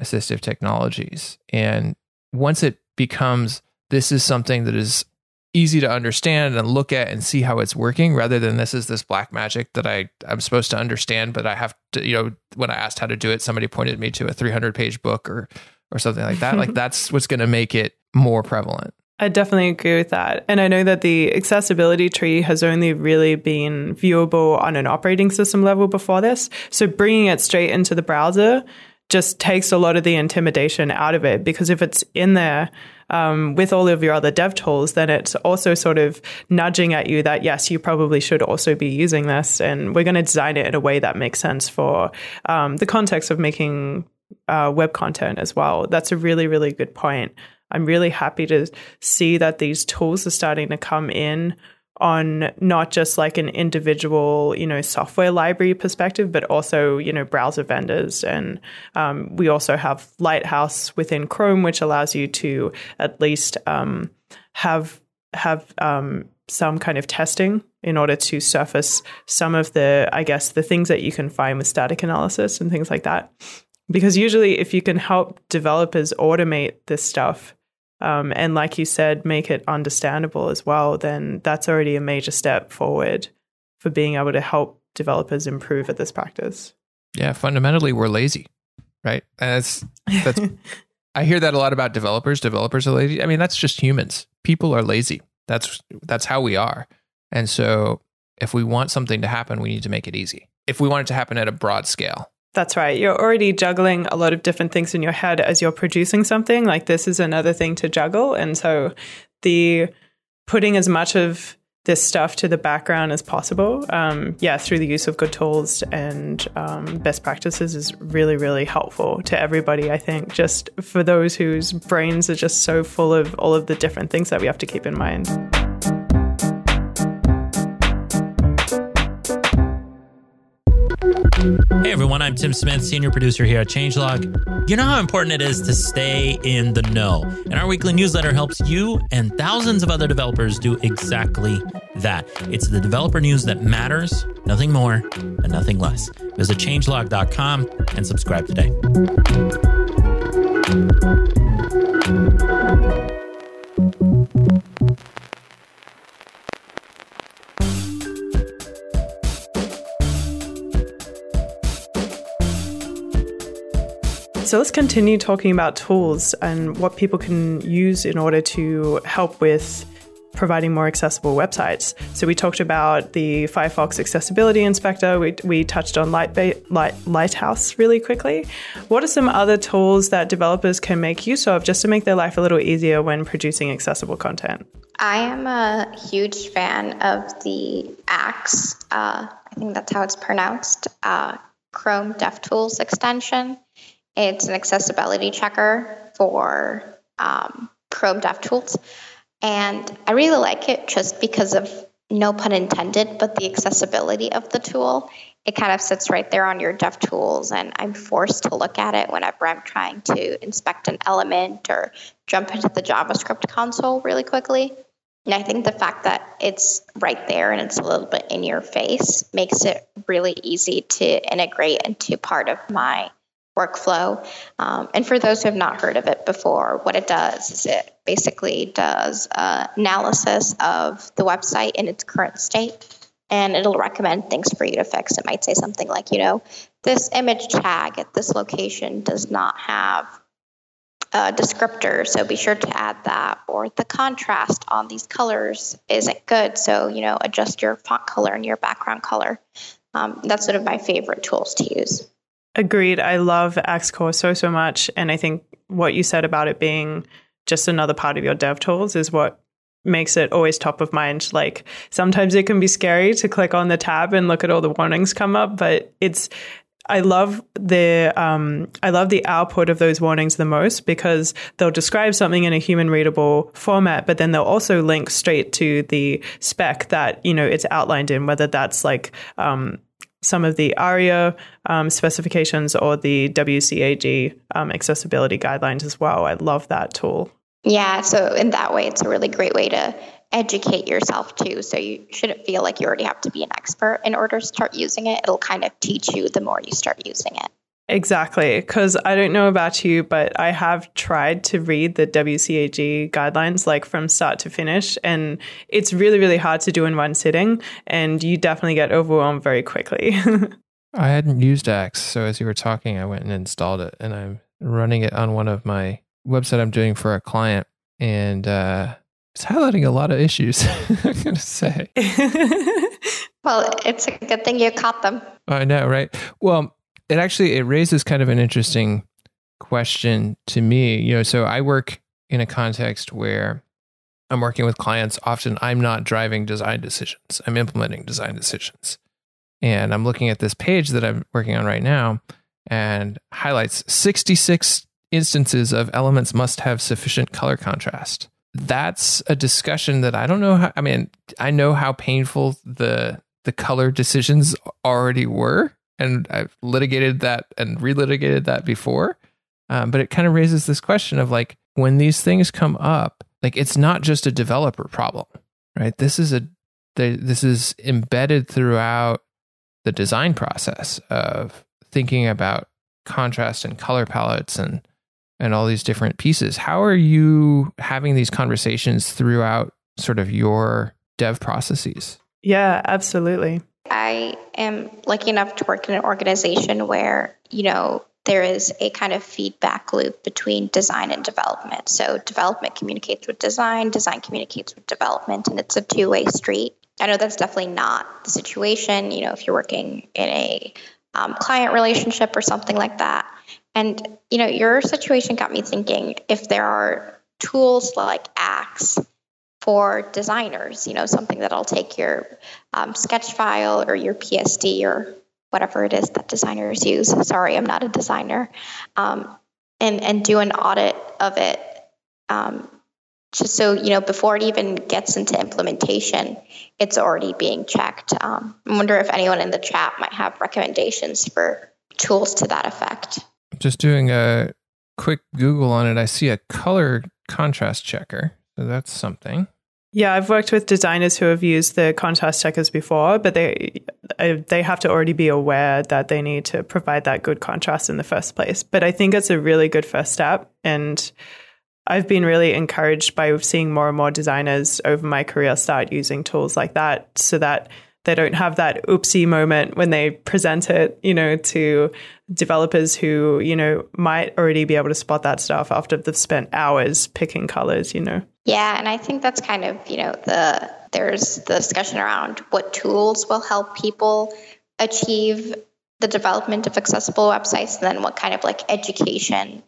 assistive technologies. And once it becomes this is something that is easy to understand and look at and see how it's working rather than this is this black magic that I I'm supposed to understand but I have to you know when I asked how to do it somebody pointed me to a 300 page book or or something like that like <laughs> that's what's going to make it more prevalent I definitely agree with that. And I know that the accessibility tree has only really been viewable on an operating system level before this. So bringing it straight into the browser just takes a lot of the intimidation out of it because if it's in there um, with all of your other dev tools, then it's also sort of nudging at you that yes, you probably should also be using this, and we're going to design it in a way that makes sense for um, the context of making uh, web content as well. That's a really really good point. I'm really happy to see that these tools are starting to come in on not just like an individual, you know, software library perspective, but also, you know, browser vendors. And um, we also have Lighthouse within Chrome, which allows you to at least um, have have um, some kind of testing in order to surface some of the, I guess, the things that you can find with static analysis and things like that. Because usually, if you can help developers automate this stuff, um, and like you said, make it understandable as well, then that's already a major step forward for being able to help developers improve at this practice. Yeah, fundamentally, we're lazy, right? And that's that's. <laughs> I hear that a lot about developers. Developers are lazy. I mean, that's just humans. People are lazy. That's that's how we are. And so, if we want something to happen, we need to make it easy. If we want it to happen at a broad scale, that's right. You're already juggling a lot of different things in your head as you're producing something. Like this is another thing to juggle. And so the putting as much of this stuff to the background as possible, um, yeah, through the use of good tools and um, best practices is really, really helpful to everybody, I think, just for those whose brains are just so full of all of the different things that we have to keep in mind. Hey everyone, I'm Tim Smith, senior producer here at Changelog. You know how important it is to stay in the know, and our weekly newsletter helps you and thousands of other developers do exactly that. It's the developer news that matters, nothing more and nothing less. Visit changelog.com and subscribe today. So let's continue talking about tools and what people can use in order to help with providing more accessible websites. So we talked about the Firefox Accessibility Inspector. We, we touched on Light, Light, Lighthouse really quickly. What are some other tools that developers can make use of just to make their life a little easier when producing accessible content? I am a huge fan of the Axe. Uh, I think that's how it's pronounced. Uh, Chrome DevTools extension. It's an accessibility checker for um, Chrome DevTools. And I really like it just because of no pun intended, but the accessibility of the tool. It kind of sits right there on your DevTools, and I'm forced to look at it whenever I'm trying to inspect an element or jump into the JavaScript console really quickly. And I think the fact that it's right there and it's a little bit in your face makes it really easy to integrate into part of my workflow. Um, and for those who have not heard of it before, what it does is it basically does uh, analysis of the website in its current state. And it'll recommend things for you to fix. It might say something like, you know, this image tag at this location does not have a descriptor, so be sure to add that. Or the contrast on these colors isn't good, so, you know, adjust your font color and your background color. Um, that's one of my favorite tools to use. Agreed. I love Axecore so, so much. And I think what you said about it being just another part of your dev tools is what makes it always top of mind. Like sometimes it can be scary to click on the tab and look at all the warnings come up, but it's I love the um, I love the output of those warnings the most because they'll describe something in a human readable format, but then they'll also link straight to the spec that you know it's outlined in, whether that's like um, some of the ARIA um, specifications or the WCAG um, accessibility guidelines as well. I love that tool. Yeah, so in that way, it's a really great way to educate yourself too. So you shouldn't feel like you already have to be an expert in order to start using it. It'll kind of teach you the more you start using it. Exactly. Because I don't know about you, but I have tried to read the WCAG guidelines like from start to finish. And it's really, really hard to do in one sitting. And you definitely get overwhelmed very quickly. <laughs> I hadn't used Axe. So as you were talking, I went and installed it. And I'm running it on one of my website I'm doing for a client. And uh, it's highlighting a lot of issues, <laughs> I'm going to say. <laughs> well, it's a good thing you caught them. I know, right? Well, it actually it raises kind of an interesting question to me. You know, so I work in a context where I'm working with clients. Often I'm not driving design decisions. I'm implementing design decisions. And I'm looking at this page that I'm working on right now and highlights 66 instances of elements must have sufficient color contrast. That's a discussion that I don't know how I mean, I know how painful the the color decisions already were and I've litigated that and relitigated that before. Um, but it kind of raises this question of like when these things come up, like it's not just a developer problem, right? This is a this is embedded throughout the design process of thinking about contrast and color palettes and and all these different pieces. How are you having these conversations throughout sort of your dev processes? Yeah, absolutely. I am lucky enough to work in an organization where, you know, there is a kind of feedback loop between design and development. So development communicates with design, design communicates with development, and it's a two way street. I know that's definitely not the situation, you know, if you're working in a um, client relationship or something like that. And, you know, your situation got me thinking if there are tools like Axe for designers, you know, something that'll take your um, sketch file or your PSD or whatever it is that designers use. Sorry, I'm not a designer. Um, and, and do an audit of it. Um, just so, you know, before it even gets into implementation, it's already being checked. Um, I wonder if anyone in the chat might have recommendations for tools to that effect. Just doing a quick Google on it, I see a color contrast checker. So that's something. Yeah, I've worked with designers who have used the contrast checkers before, but they they have to already be aware that they need to provide that good contrast in the first place. But I think it's a really good first step and I've been really encouraged by seeing more and more designers over my career start using tools like that so that they don't have that oopsie moment when they present it, you know, to developers who, you know, might already be able to spot that stuff after they've spent hours picking colors, you know. Yeah, and I think that's kind of, you know, the there's the discussion around what tools will help people achieve the development of accessible websites and then what kind of like education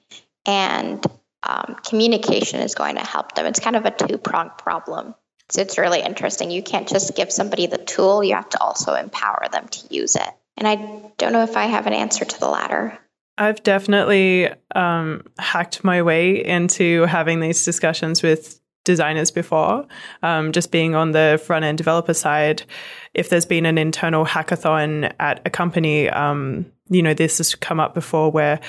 and um, communication is going to help them. It's kind of a two pronged problem. So it's really interesting. You can't just give somebody the tool, you have to also empower them to use it. And I don't know if I have an answer to the latter. I've definitely um, hacked my way into having these discussions with designers before. Um, just being on the front end developer side, if there's been an internal hackathon at a company, um, you know, this has come up before where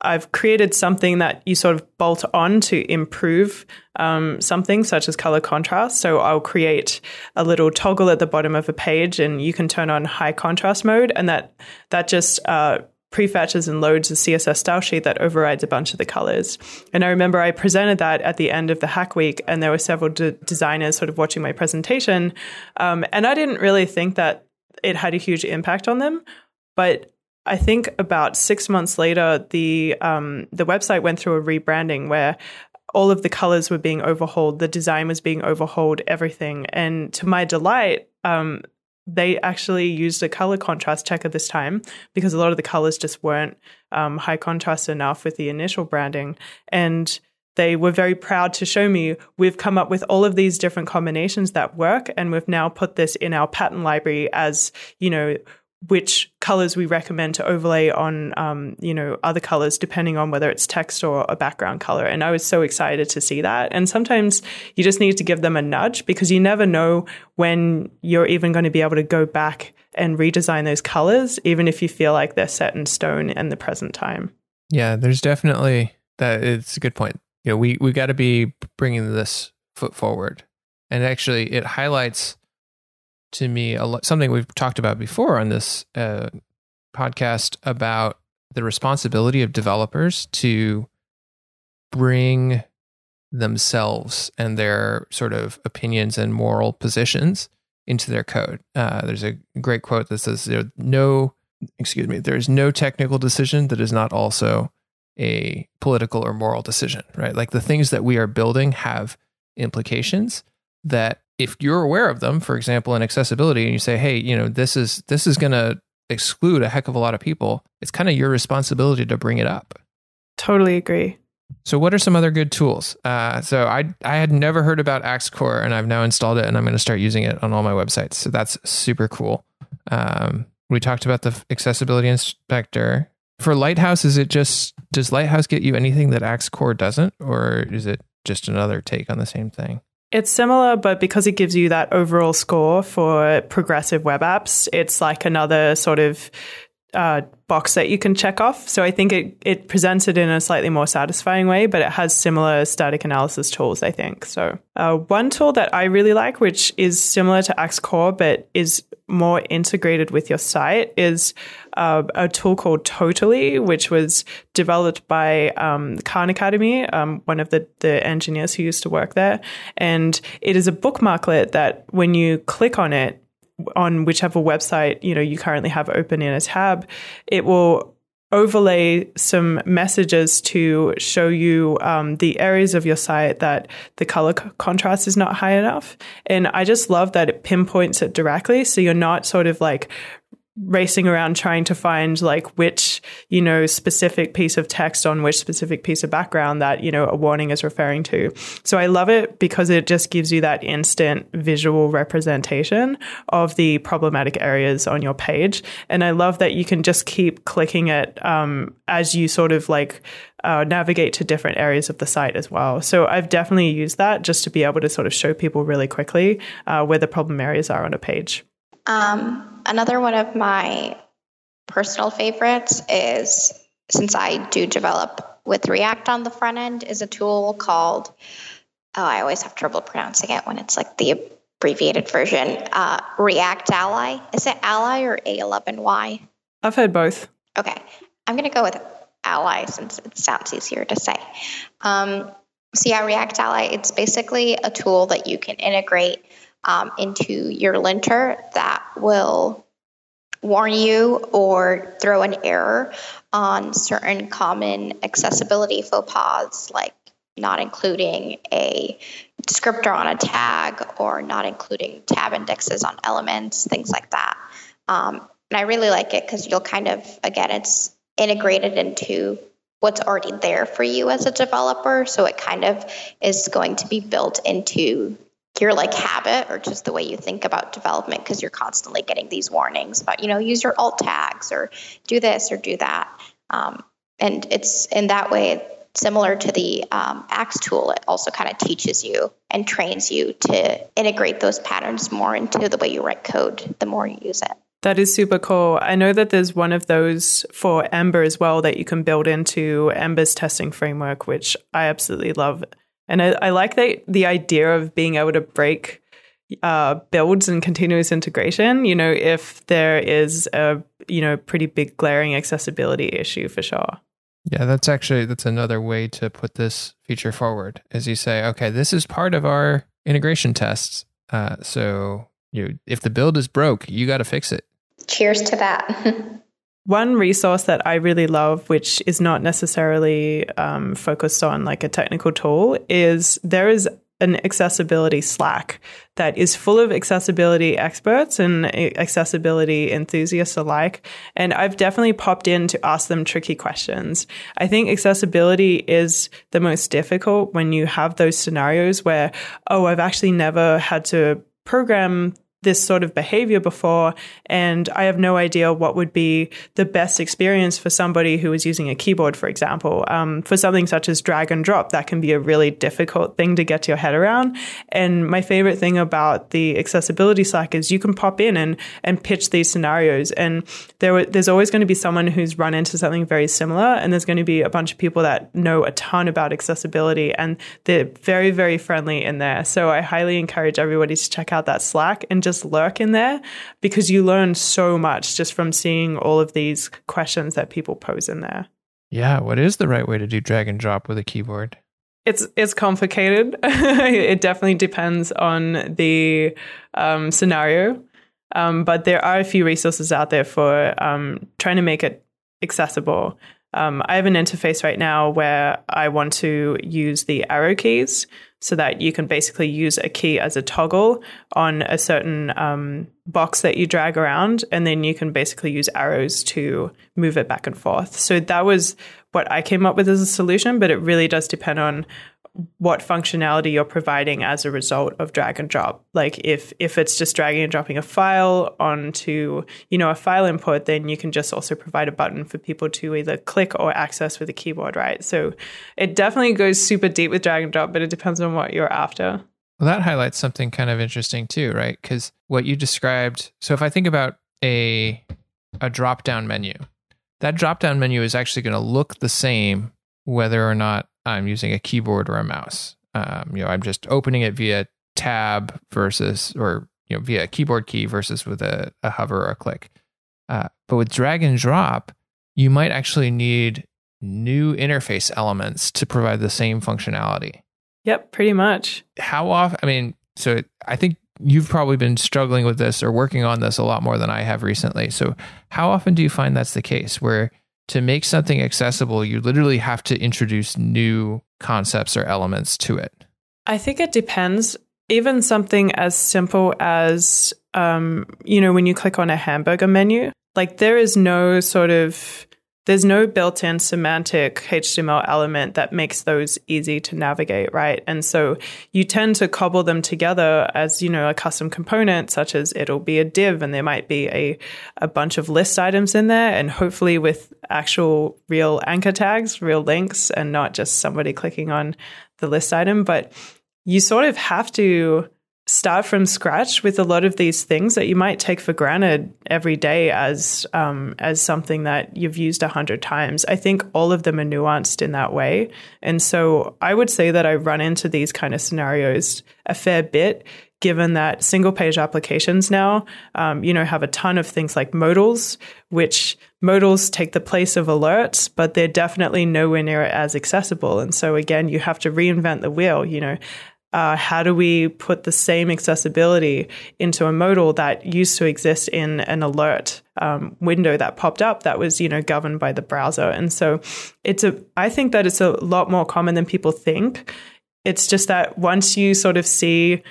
I've created something that you sort of bolt on to improve um, something, such as color contrast. So I'll create a little toggle at the bottom of a page, and you can turn on high contrast mode, and that that just uh, prefetches and loads a CSS style sheet that overrides a bunch of the colors. And I remember I presented that at the end of the hack week, and there were several de- designers sort of watching my presentation, um, and I didn't really think that it had a huge impact on them, but I think about six months later, the um, the website went through a rebranding where all of the colors were being overhauled, the design was being overhauled, everything. And to my delight, um, they actually used a color contrast checker this time because a lot of the colors just weren't um, high contrast enough with the initial branding. And they were very proud to show me we've come up with all of these different combinations that work and we've now put this in our pattern library as you know which colors we recommend to overlay on, um, you know, other colors depending on whether it's text or a background color. And I was so excited to see that. And sometimes you just need to give them a nudge because you never know when you're even going to be able to go back and redesign those colors, even if you feel like they're set in stone in the present time. Yeah, there's definitely that. It's a good point. You know, we we got to be bringing this foot forward, and actually, it highlights to me something we've talked about before on this uh, podcast about the responsibility of developers to bring themselves and their sort of opinions and moral positions into their code. Uh, there's a great quote that says, "There no, excuse me, there is no technical decision that is not also a political or moral decision." Right? Like the things that we are building have implications that if you're aware of them, for example, in accessibility, and you say, "Hey, you know, this is this is going to exclude a heck of a lot of people," it's kind of your responsibility to bring it up. Totally agree. So, what are some other good tools? Uh, so, I I had never heard about AxeCore, and I've now installed it, and I'm going to start using it on all my websites. So that's super cool. Um, we talked about the accessibility inspector for Lighthouse. Is it just does Lighthouse get you anything that AxeCore doesn't, or is it just another take on the same thing? It's similar, but because it gives you that overall score for progressive web apps, it's like another sort of uh, box that you can check off. So I think it, it presents it in a slightly more satisfying way, but it has similar static analysis tools, I think. So uh, one tool that I really like, which is similar to Axe Core, but is more integrated with your site, is uh, a tool called tota11y, which was developed by um, Khan Academy, um, one of the, the engineers who used to work there. And it is a bookmarklet that when you click on it, on whichever website you know you currently have open in a tab, it will overlay some messages to show you um, the areas of your site that the color c- contrast is not high enough. And I just love that it pinpoints it directly. So you're not sort of like racing around trying to find like which you know specific piece of text on which specific piece of background that you know a warning is referring to so i love it because it just gives you that instant visual representation of the problematic areas on your page and i love that you can just keep clicking it um, as you sort of like uh, navigate to different areas of the site as well. So I've definitely used that just to be able to sort of show people really quickly uh, where the problem areas are on a page. Um, another one of my personal favorites is since I do develop with React on the front end, is a tool called, oh, I always have trouble pronouncing it when it's like the abbreviated version, uh, React Ally. Is it Ally or A11Y? I've heard both. Okay. I'm going to go with Ally since it sounds easier to say. Um, so, yeah, React Ally, it's basically a tool that you can integrate um, into your linter that will warn you or throw an error on certain common accessibility faux pas like not including a descriptor on a tag or not including tab indexes on elements, things like that. Um, and I really like it because you'll kind of, again, it's integrated into what's already there for you as a developer. So it kind of is going to be built into your like habit or just the way you think about development because you're constantly getting these warnings about you know use your alt tags or do this or do that um, and it's in that way similar to the um, axe tool it also kind of teaches you and trains you to integrate those patterns more into the way you write code the more you use it that is super cool. I know that there's one of those for Ember as well that you can build into Ember's testing framework, which I absolutely love. And I, I like the the idea of being able to break uh, builds and continuous integration. You know, if there is a you know pretty big glaring accessibility issue for sure. Yeah, that's actually that's another way to put this feature forward. As you say, okay, this is part of our integration tests. Uh, so you, if the build is broke, you got to fix it. Cheers to that. <laughs> One resource that I really love, which is not necessarily um, focused on like a technical tool, is there is an accessibility Slack that is full of accessibility experts and accessibility enthusiasts alike. And I've definitely popped in to ask them tricky questions. I think accessibility is the most difficult when you have those scenarios where, oh, I've actually never had to program this sort of behavior before, and I have no idea what would be the best experience for somebody who is using a keyboard, for example. Um, for something such as drag and drop, that can be a really difficult thing to get your head around. And my favorite thing about the accessibility Slack is you can pop in and and pitch these scenarios, and there there's always going to be someone who's run into something very similar, and there's going to be a bunch of people that know a ton about accessibility, and they're very very friendly in there. So I highly encourage everybody to check out that Slack and just lurk in there because you learn so much just from seeing all of these questions that people pose in there. Yeah, what is the right way to do drag and drop with a keyboard? It's it's complicated. <laughs> it definitely depends on the um, scenario, um, but there are a few resources out there for um, trying to make it accessible. Um, I have an interface right now where I want to use the arrow keys so that you can basically use a key as a toggle on a certain um, box that you drag around, and then you can basically use arrows to move it back and forth. So that was what I came up with as a solution, but it really does depend on what functionality you're providing as a result of drag and drop. Like if if it's just dragging and dropping a file onto, you know, a file input, then you can just also provide a button for people to either click or access with a keyboard, right? So it definitely goes super deep with drag and drop, but it depends on what you're after. Well, that highlights something kind of interesting too, right? Cuz what you described, so if I think about a a drop-down menu, that drop-down menu is actually going to look the same whether or not I'm using a keyboard or a mouse. Um, you know, I'm just opening it via tab versus, or you know, via a keyboard key versus with a, a hover or a click. Uh, but with drag and drop, you might actually need new interface elements to provide the same functionality. Yep, pretty much. How often? I mean, so I think you've probably been struggling with this or working on this a lot more than I have recently. So, how often do you find that's the case where to make something accessible, you literally have to introduce new concepts or elements to it? I think it depends. Even something as simple as, um, you know, when you click on a hamburger menu, like there is no sort of there's no built-in semantic HTML element that makes those easy to navigate, right? And so you tend to cobble them together as, you know, a custom component, such as it'll be a div and there might be a, a bunch of list items in there and hopefully with actual real anchor tags, real links, and not just somebody clicking on the list item. But you sort of have to start from scratch with a lot of these things that you might take for granted every day as um, as something that you've used a hundred times. I think all of them are nuanced in that way, and so I would say that I run into these kind of scenarios a fair bit. Given that single page applications now, um, you know, have a ton of things like modals, which modals take the place of alerts, but they're definitely nowhere near as accessible. And so again, you have to reinvent the wheel. You know, uh, how do we put the same accessibility into a modal that used to exist in an alert um, window that popped up that was you know governed by the browser? And so it's a i think that it's a lot more common than people think. It's just that once you sort of see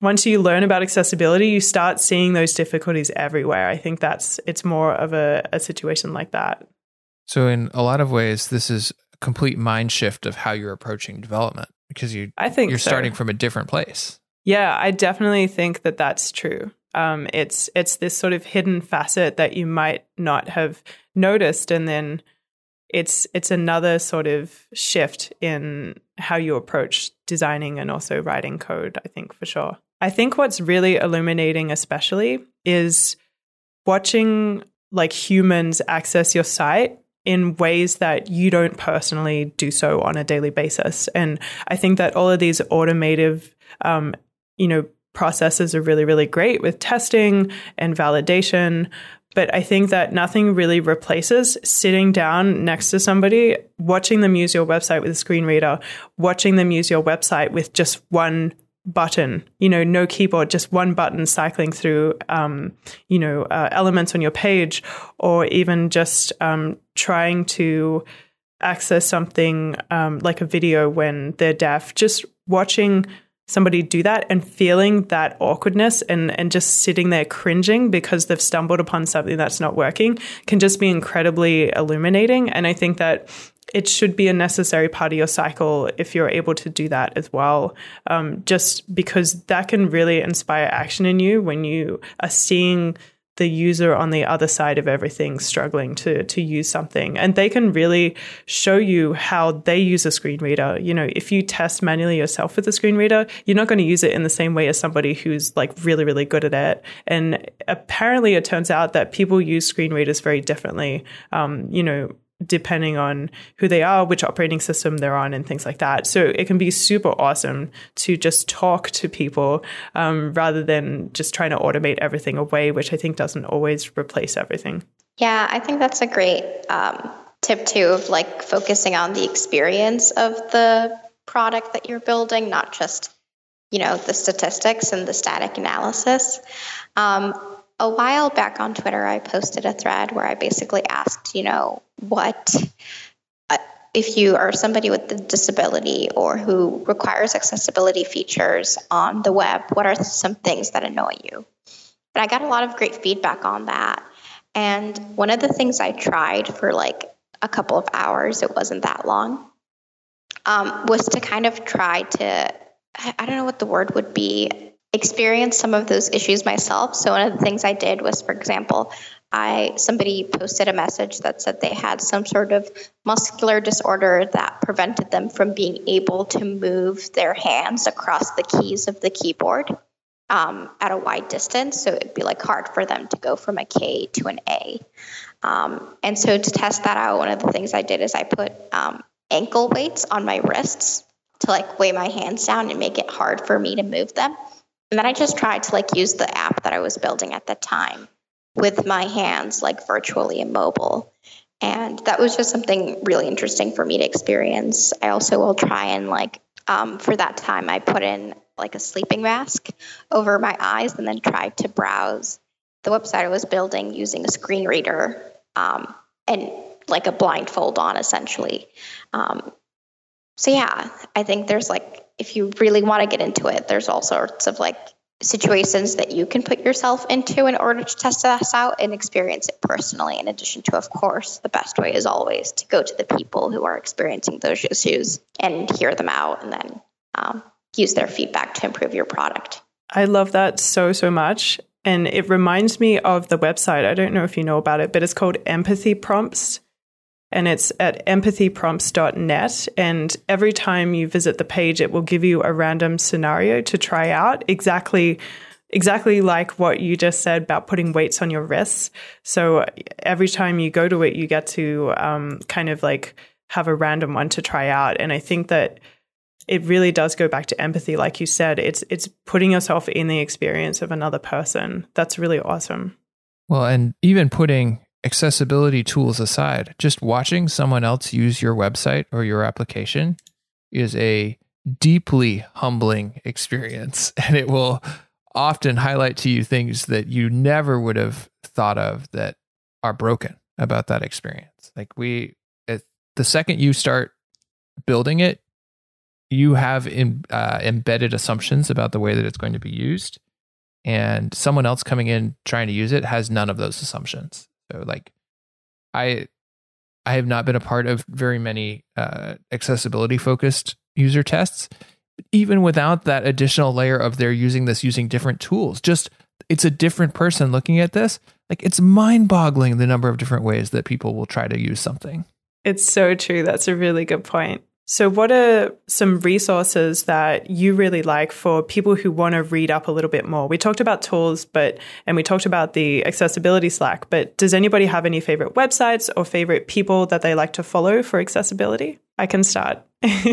once you learn about accessibility you start seeing those difficulties everywhere. I think that's it's more of a, a situation like that. So in a lot of ways this is a complete mind shift of how you're approaching development because you I think you're so. starting from a different place. Yeah, I definitely think that that's true. Um, it's it's this sort of hidden facet that you might not have noticed, and then it's it's another sort of shift in how you approach designing and also writing code. I think for sure. I think what's really illuminating, especially, is watching like humans access your site in ways that you don't personally do so on a daily basis. And I think that all of these automative, um, you know, processes are really, really great with testing and validation. But I think that nothing really replaces sitting down next to somebody, watching them use your website with a screen reader, watching them use your website with just one button, you know, no keyboard, just one button cycling through, um, you know, uh, elements on your page, or even just um, trying to access something um, like a video when they're deaf, just watching somebody do that and feeling that awkwardness and, and just sitting there cringing because they've stumbled upon something that's not working can just be incredibly illuminating. And I think that it should be a necessary part of your cycle if you're able to do that as well. Um, just because that can really inspire action in you when you are seeing the user on the other side of everything struggling to to use something. And they can really show you how they use a screen reader. You know if you test manually yourself with a screen reader you're not going to use it in the same way as somebody who's like really really good at it. And apparently it turns out that people use screen readers very differently. Um, you know depending on who they are, which operating system they're on, and things like that. So it can be super awesome to just talk to people um, rather than just trying to automate everything away, which I think doesn't always replace everything. Yeah, I think that's a great um, tip too of like focusing on the experience of the product that you're building, not just you know the statistics and the static analysis. Um, a while back on Twitter, I posted a thread where I basically asked, you know, what uh, if you are somebody with a disability or who requires accessibility features on the web, what are some things that annoy you? And I got a lot of great feedback on that. And one of the things I tried for like a couple of hours, it wasn't that long, um, was to kind of try to, I don't know what the word would be, experience some of those issues myself. So one of the things I did was, for example, I somebody posted a message that said they had some sort of muscular disorder that prevented them from being able to move their hands across the keys of the keyboard um, at a wide distance. So it'd be like hard for them to go from a K to an A. Um, and so to test that out, one of the things I did is I put um, ankle weights on my wrists to like weigh my hands down and make it hard for me to move them. And then I just tried to like use the app that I was building at the time with my hands like virtually immobile. And that was just something really interesting for me to experience. I also will try and like um, for that time I put in like a sleeping mask over my eyes and then tried to browse the website I was building using a screen reader um, and like a blindfold on essentially. Um, so yeah, I think there's like if you really want to get into it, there's all sorts of like situations that you can put yourself into in order to test this out and experience it personally. In addition to, of course, the best way is always to go to the people who are experiencing those issues and hear them out and then um, use their feedback to improve your product. I love that so, so much. And it reminds me of the website. I don't know if you know about it, but it's called Empathy Prompts and it's at empathyprompts.net. And every time you visit the page, it will give you a random scenario to try out exactly exactly like what you just said about putting weights on your wrists. So every time you go to it, you get to um, kind of like have a random one to try out. And I think that it really does go back to empathy, like you said. It's it's putting yourself in the experience of another person. That's really awesome. Well, and even putting accessibility tools aside, just watching someone else use your website or your application is a deeply humbling experience. <laughs> And it will often highlight to you things that you never would have thought of that are broken about that experience. Like we, the second you start building it, you have in, uh, embedded assumptions about the way that it's going to be used. And someone else coming in trying to use it has none of those assumptions. So like I I have not been a part of very many uh, accessibility focused user tests. Even without that additional layer of they're using this using different tools, just it's a different person looking at this. Like it's mind boggling the number of different ways that people will try to use something. It's so true. That's a really good point. So, what are some resources that you really like for people who want to read up a little bit more? We talked about tools, but and we talked about the accessibility Slack, but does anybody have any favorite websites or favorite people that they like to follow for accessibility? I can start.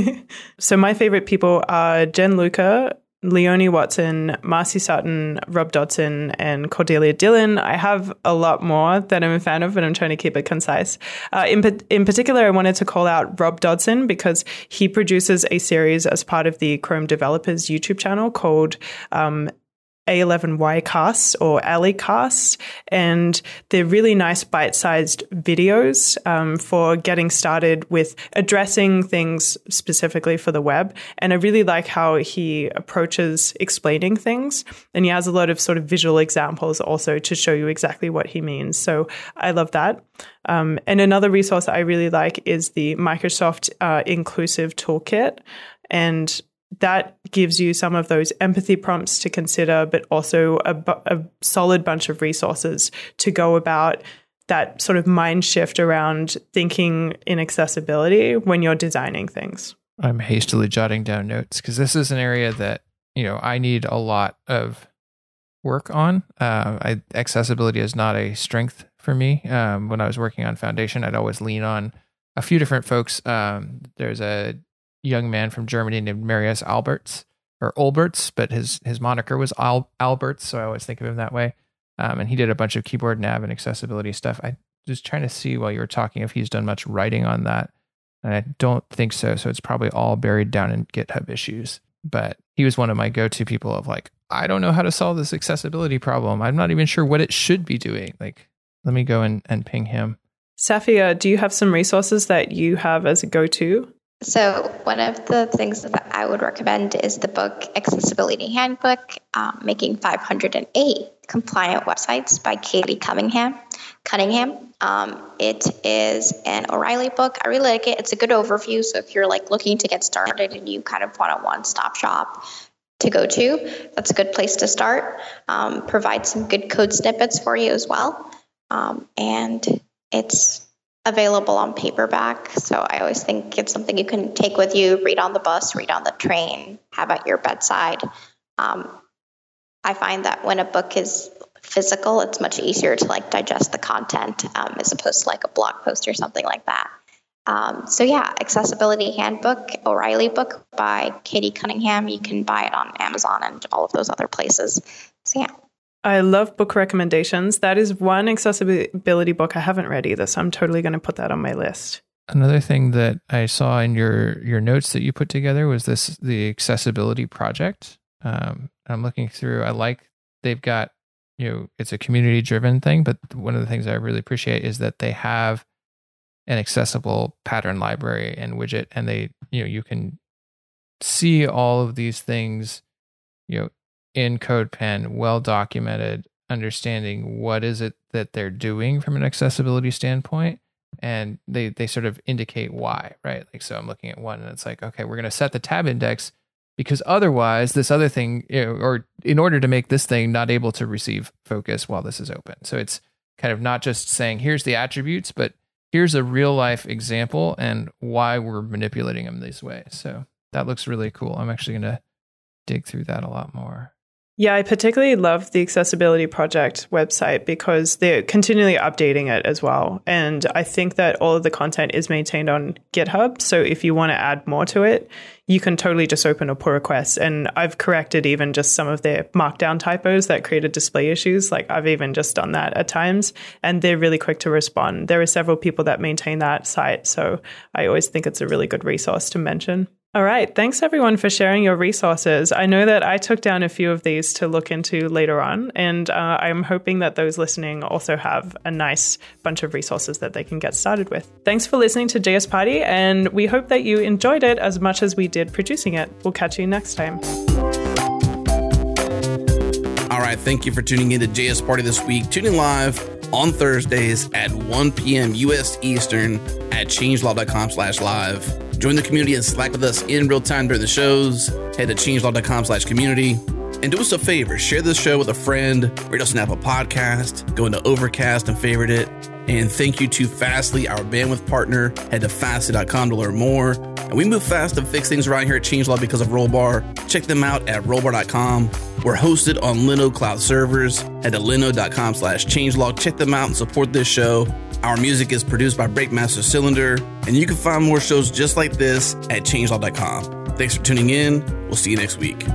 <laughs> so, my favorite people are Jen Luker, Leonie Watson, Marcy Sutton, Rob Dodson, and Cordelia Dillon. I have a lot more that I'm a fan of, but I'm trying to keep it concise. Uh, in, in particular, I wanted to call out Rob Dodson because he produces a series as part of the Chrome Developers YouTube channel called um, a11Y casts or Alley casts, and they're really nice bite sized videos um, for getting started with addressing things specifically for the web. And I really like how he approaches explaining things, and he has a lot of sort of visual examples also to show you exactly what he means. So I love that. Um, and another resource I really like is the Microsoft uh, Inclusive Toolkit. And that gives you some of those empathy prompts to consider, but also a, a, solid bunch of resources to go about that sort of mind shift around thinking in accessibility when you're designing things. I'm hastily jotting down notes because this is an area that you know I need a lot of work on. Uh, I, accessibility is not a strength for me. Um, when I was working on Foundation, I'd always lean on a few different folks. Um, there's a young man from Germany named Marius Alberts or Olbertz, but his his moniker was Al- Alberts, so I always think of him that way. Um, and he did a bunch of keyboard nav and accessibility stuff. I was trying to see while you were talking if he's done much writing on that, and I don't think so. So it's probably all buried down in GitHub issues. But he was one of my go-to people of like, I don't know how to solve this accessibility problem. I'm not even sure what it should be doing. Like, let me go and, and ping him. Safia, do you have some resources that you have as a go-to? So, one of the things that I would recommend is the book Accessibility Handbook um, Making 508 Compliant Websites by Katie Cunningham. Cunningham. Um, it is an O'Reilly book. I really like it. It's a good overview. So, if you're like looking to get started and you kind of want a one stop shop to go to, that's a good place to start. Um, provide some good code snippets for you as well. Um, and it's available on paperback. So I always think it's something you can take with you, read on the bus, read on the train, have at your bedside. Um, I find that when a book is physical, it's much easier to like digest the content um, as opposed to like a blog post or something like that. Um, so yeah, accessibility handbook, O'Reilly book by Katie Cunningham. You can buy it on Amazon and all of those other places. So yeah. I love book recommendations. That is one accessibility book I haven't read either, so I'm totally going to put that on my list. Another thing that I saw in your your notes that you put together was this the accessibility project. Um, I'm looking through. I like they've got you know it's a community driven thing, but one of the things I really appreciate is that they have an accessible pattern library and widget, and they you know you can see all of these things you know in CodePen, well documented, understanding what is it that they're doing from an accessibility standpoint. And they, they sort of indicate why, right? Like, so I'm looking at one and it's like, okay, we're going to set the tab index because otherwise this other thing, or in order to make this thing not able to receive focus while this is open. So it's kind of not just saying, here's the attributes, but here's a real life example and why we're manipulating them this way. So that looks really cool. I'm actually going to dig through that a lot more. Yeah, I particularly love the Accessibility Project website because they're continually updating it as well. And I think that all of the content is maintained on GitHub. So if you want to add more to it, you can totally just open a pull request. And I've corrected even just some of their markdown typos that created display issues. Like I've even just done that at times. And they're really quick to respond. There are several people that maintain that site. So I always think it's a really good resource to mention. All right. Thanks everyone for sharing your resources. I know that I took down a few of these to look into later on, and uh, I'm hoping that those listening also have a nice bunch of resources that they can get started with. Thanks for listening to JS Party, and we hope that you enjoyed it as much as we did producing it. We'll catch you next time. All right. Thank you for tuning in to JS Party this week. Tuning live on Thursdays at 1 p.m. U.S. Eastern at changelog.com slash live. Join the community and Slack with us in real time during the shows. Head to changelog.com slash community. And do us a favor, share this show with a friend, rate us an Apple podcast, go into Overcast and favorite it. And thank you to Fastly, our bandwidth partner. Head to fastly.com to learn more. And we move fast to fix things around here at Changelog because of Rollbar. Check them out at rollbar.com. We're hosted on Linode Cloud servers. Head to linode.com slash changelog. Check them out and support this show. Our music is produced by Breakmaster Cylinder, and you can find more shows just like this at changelog.com. Thanks for tuning in. We'll see you next week.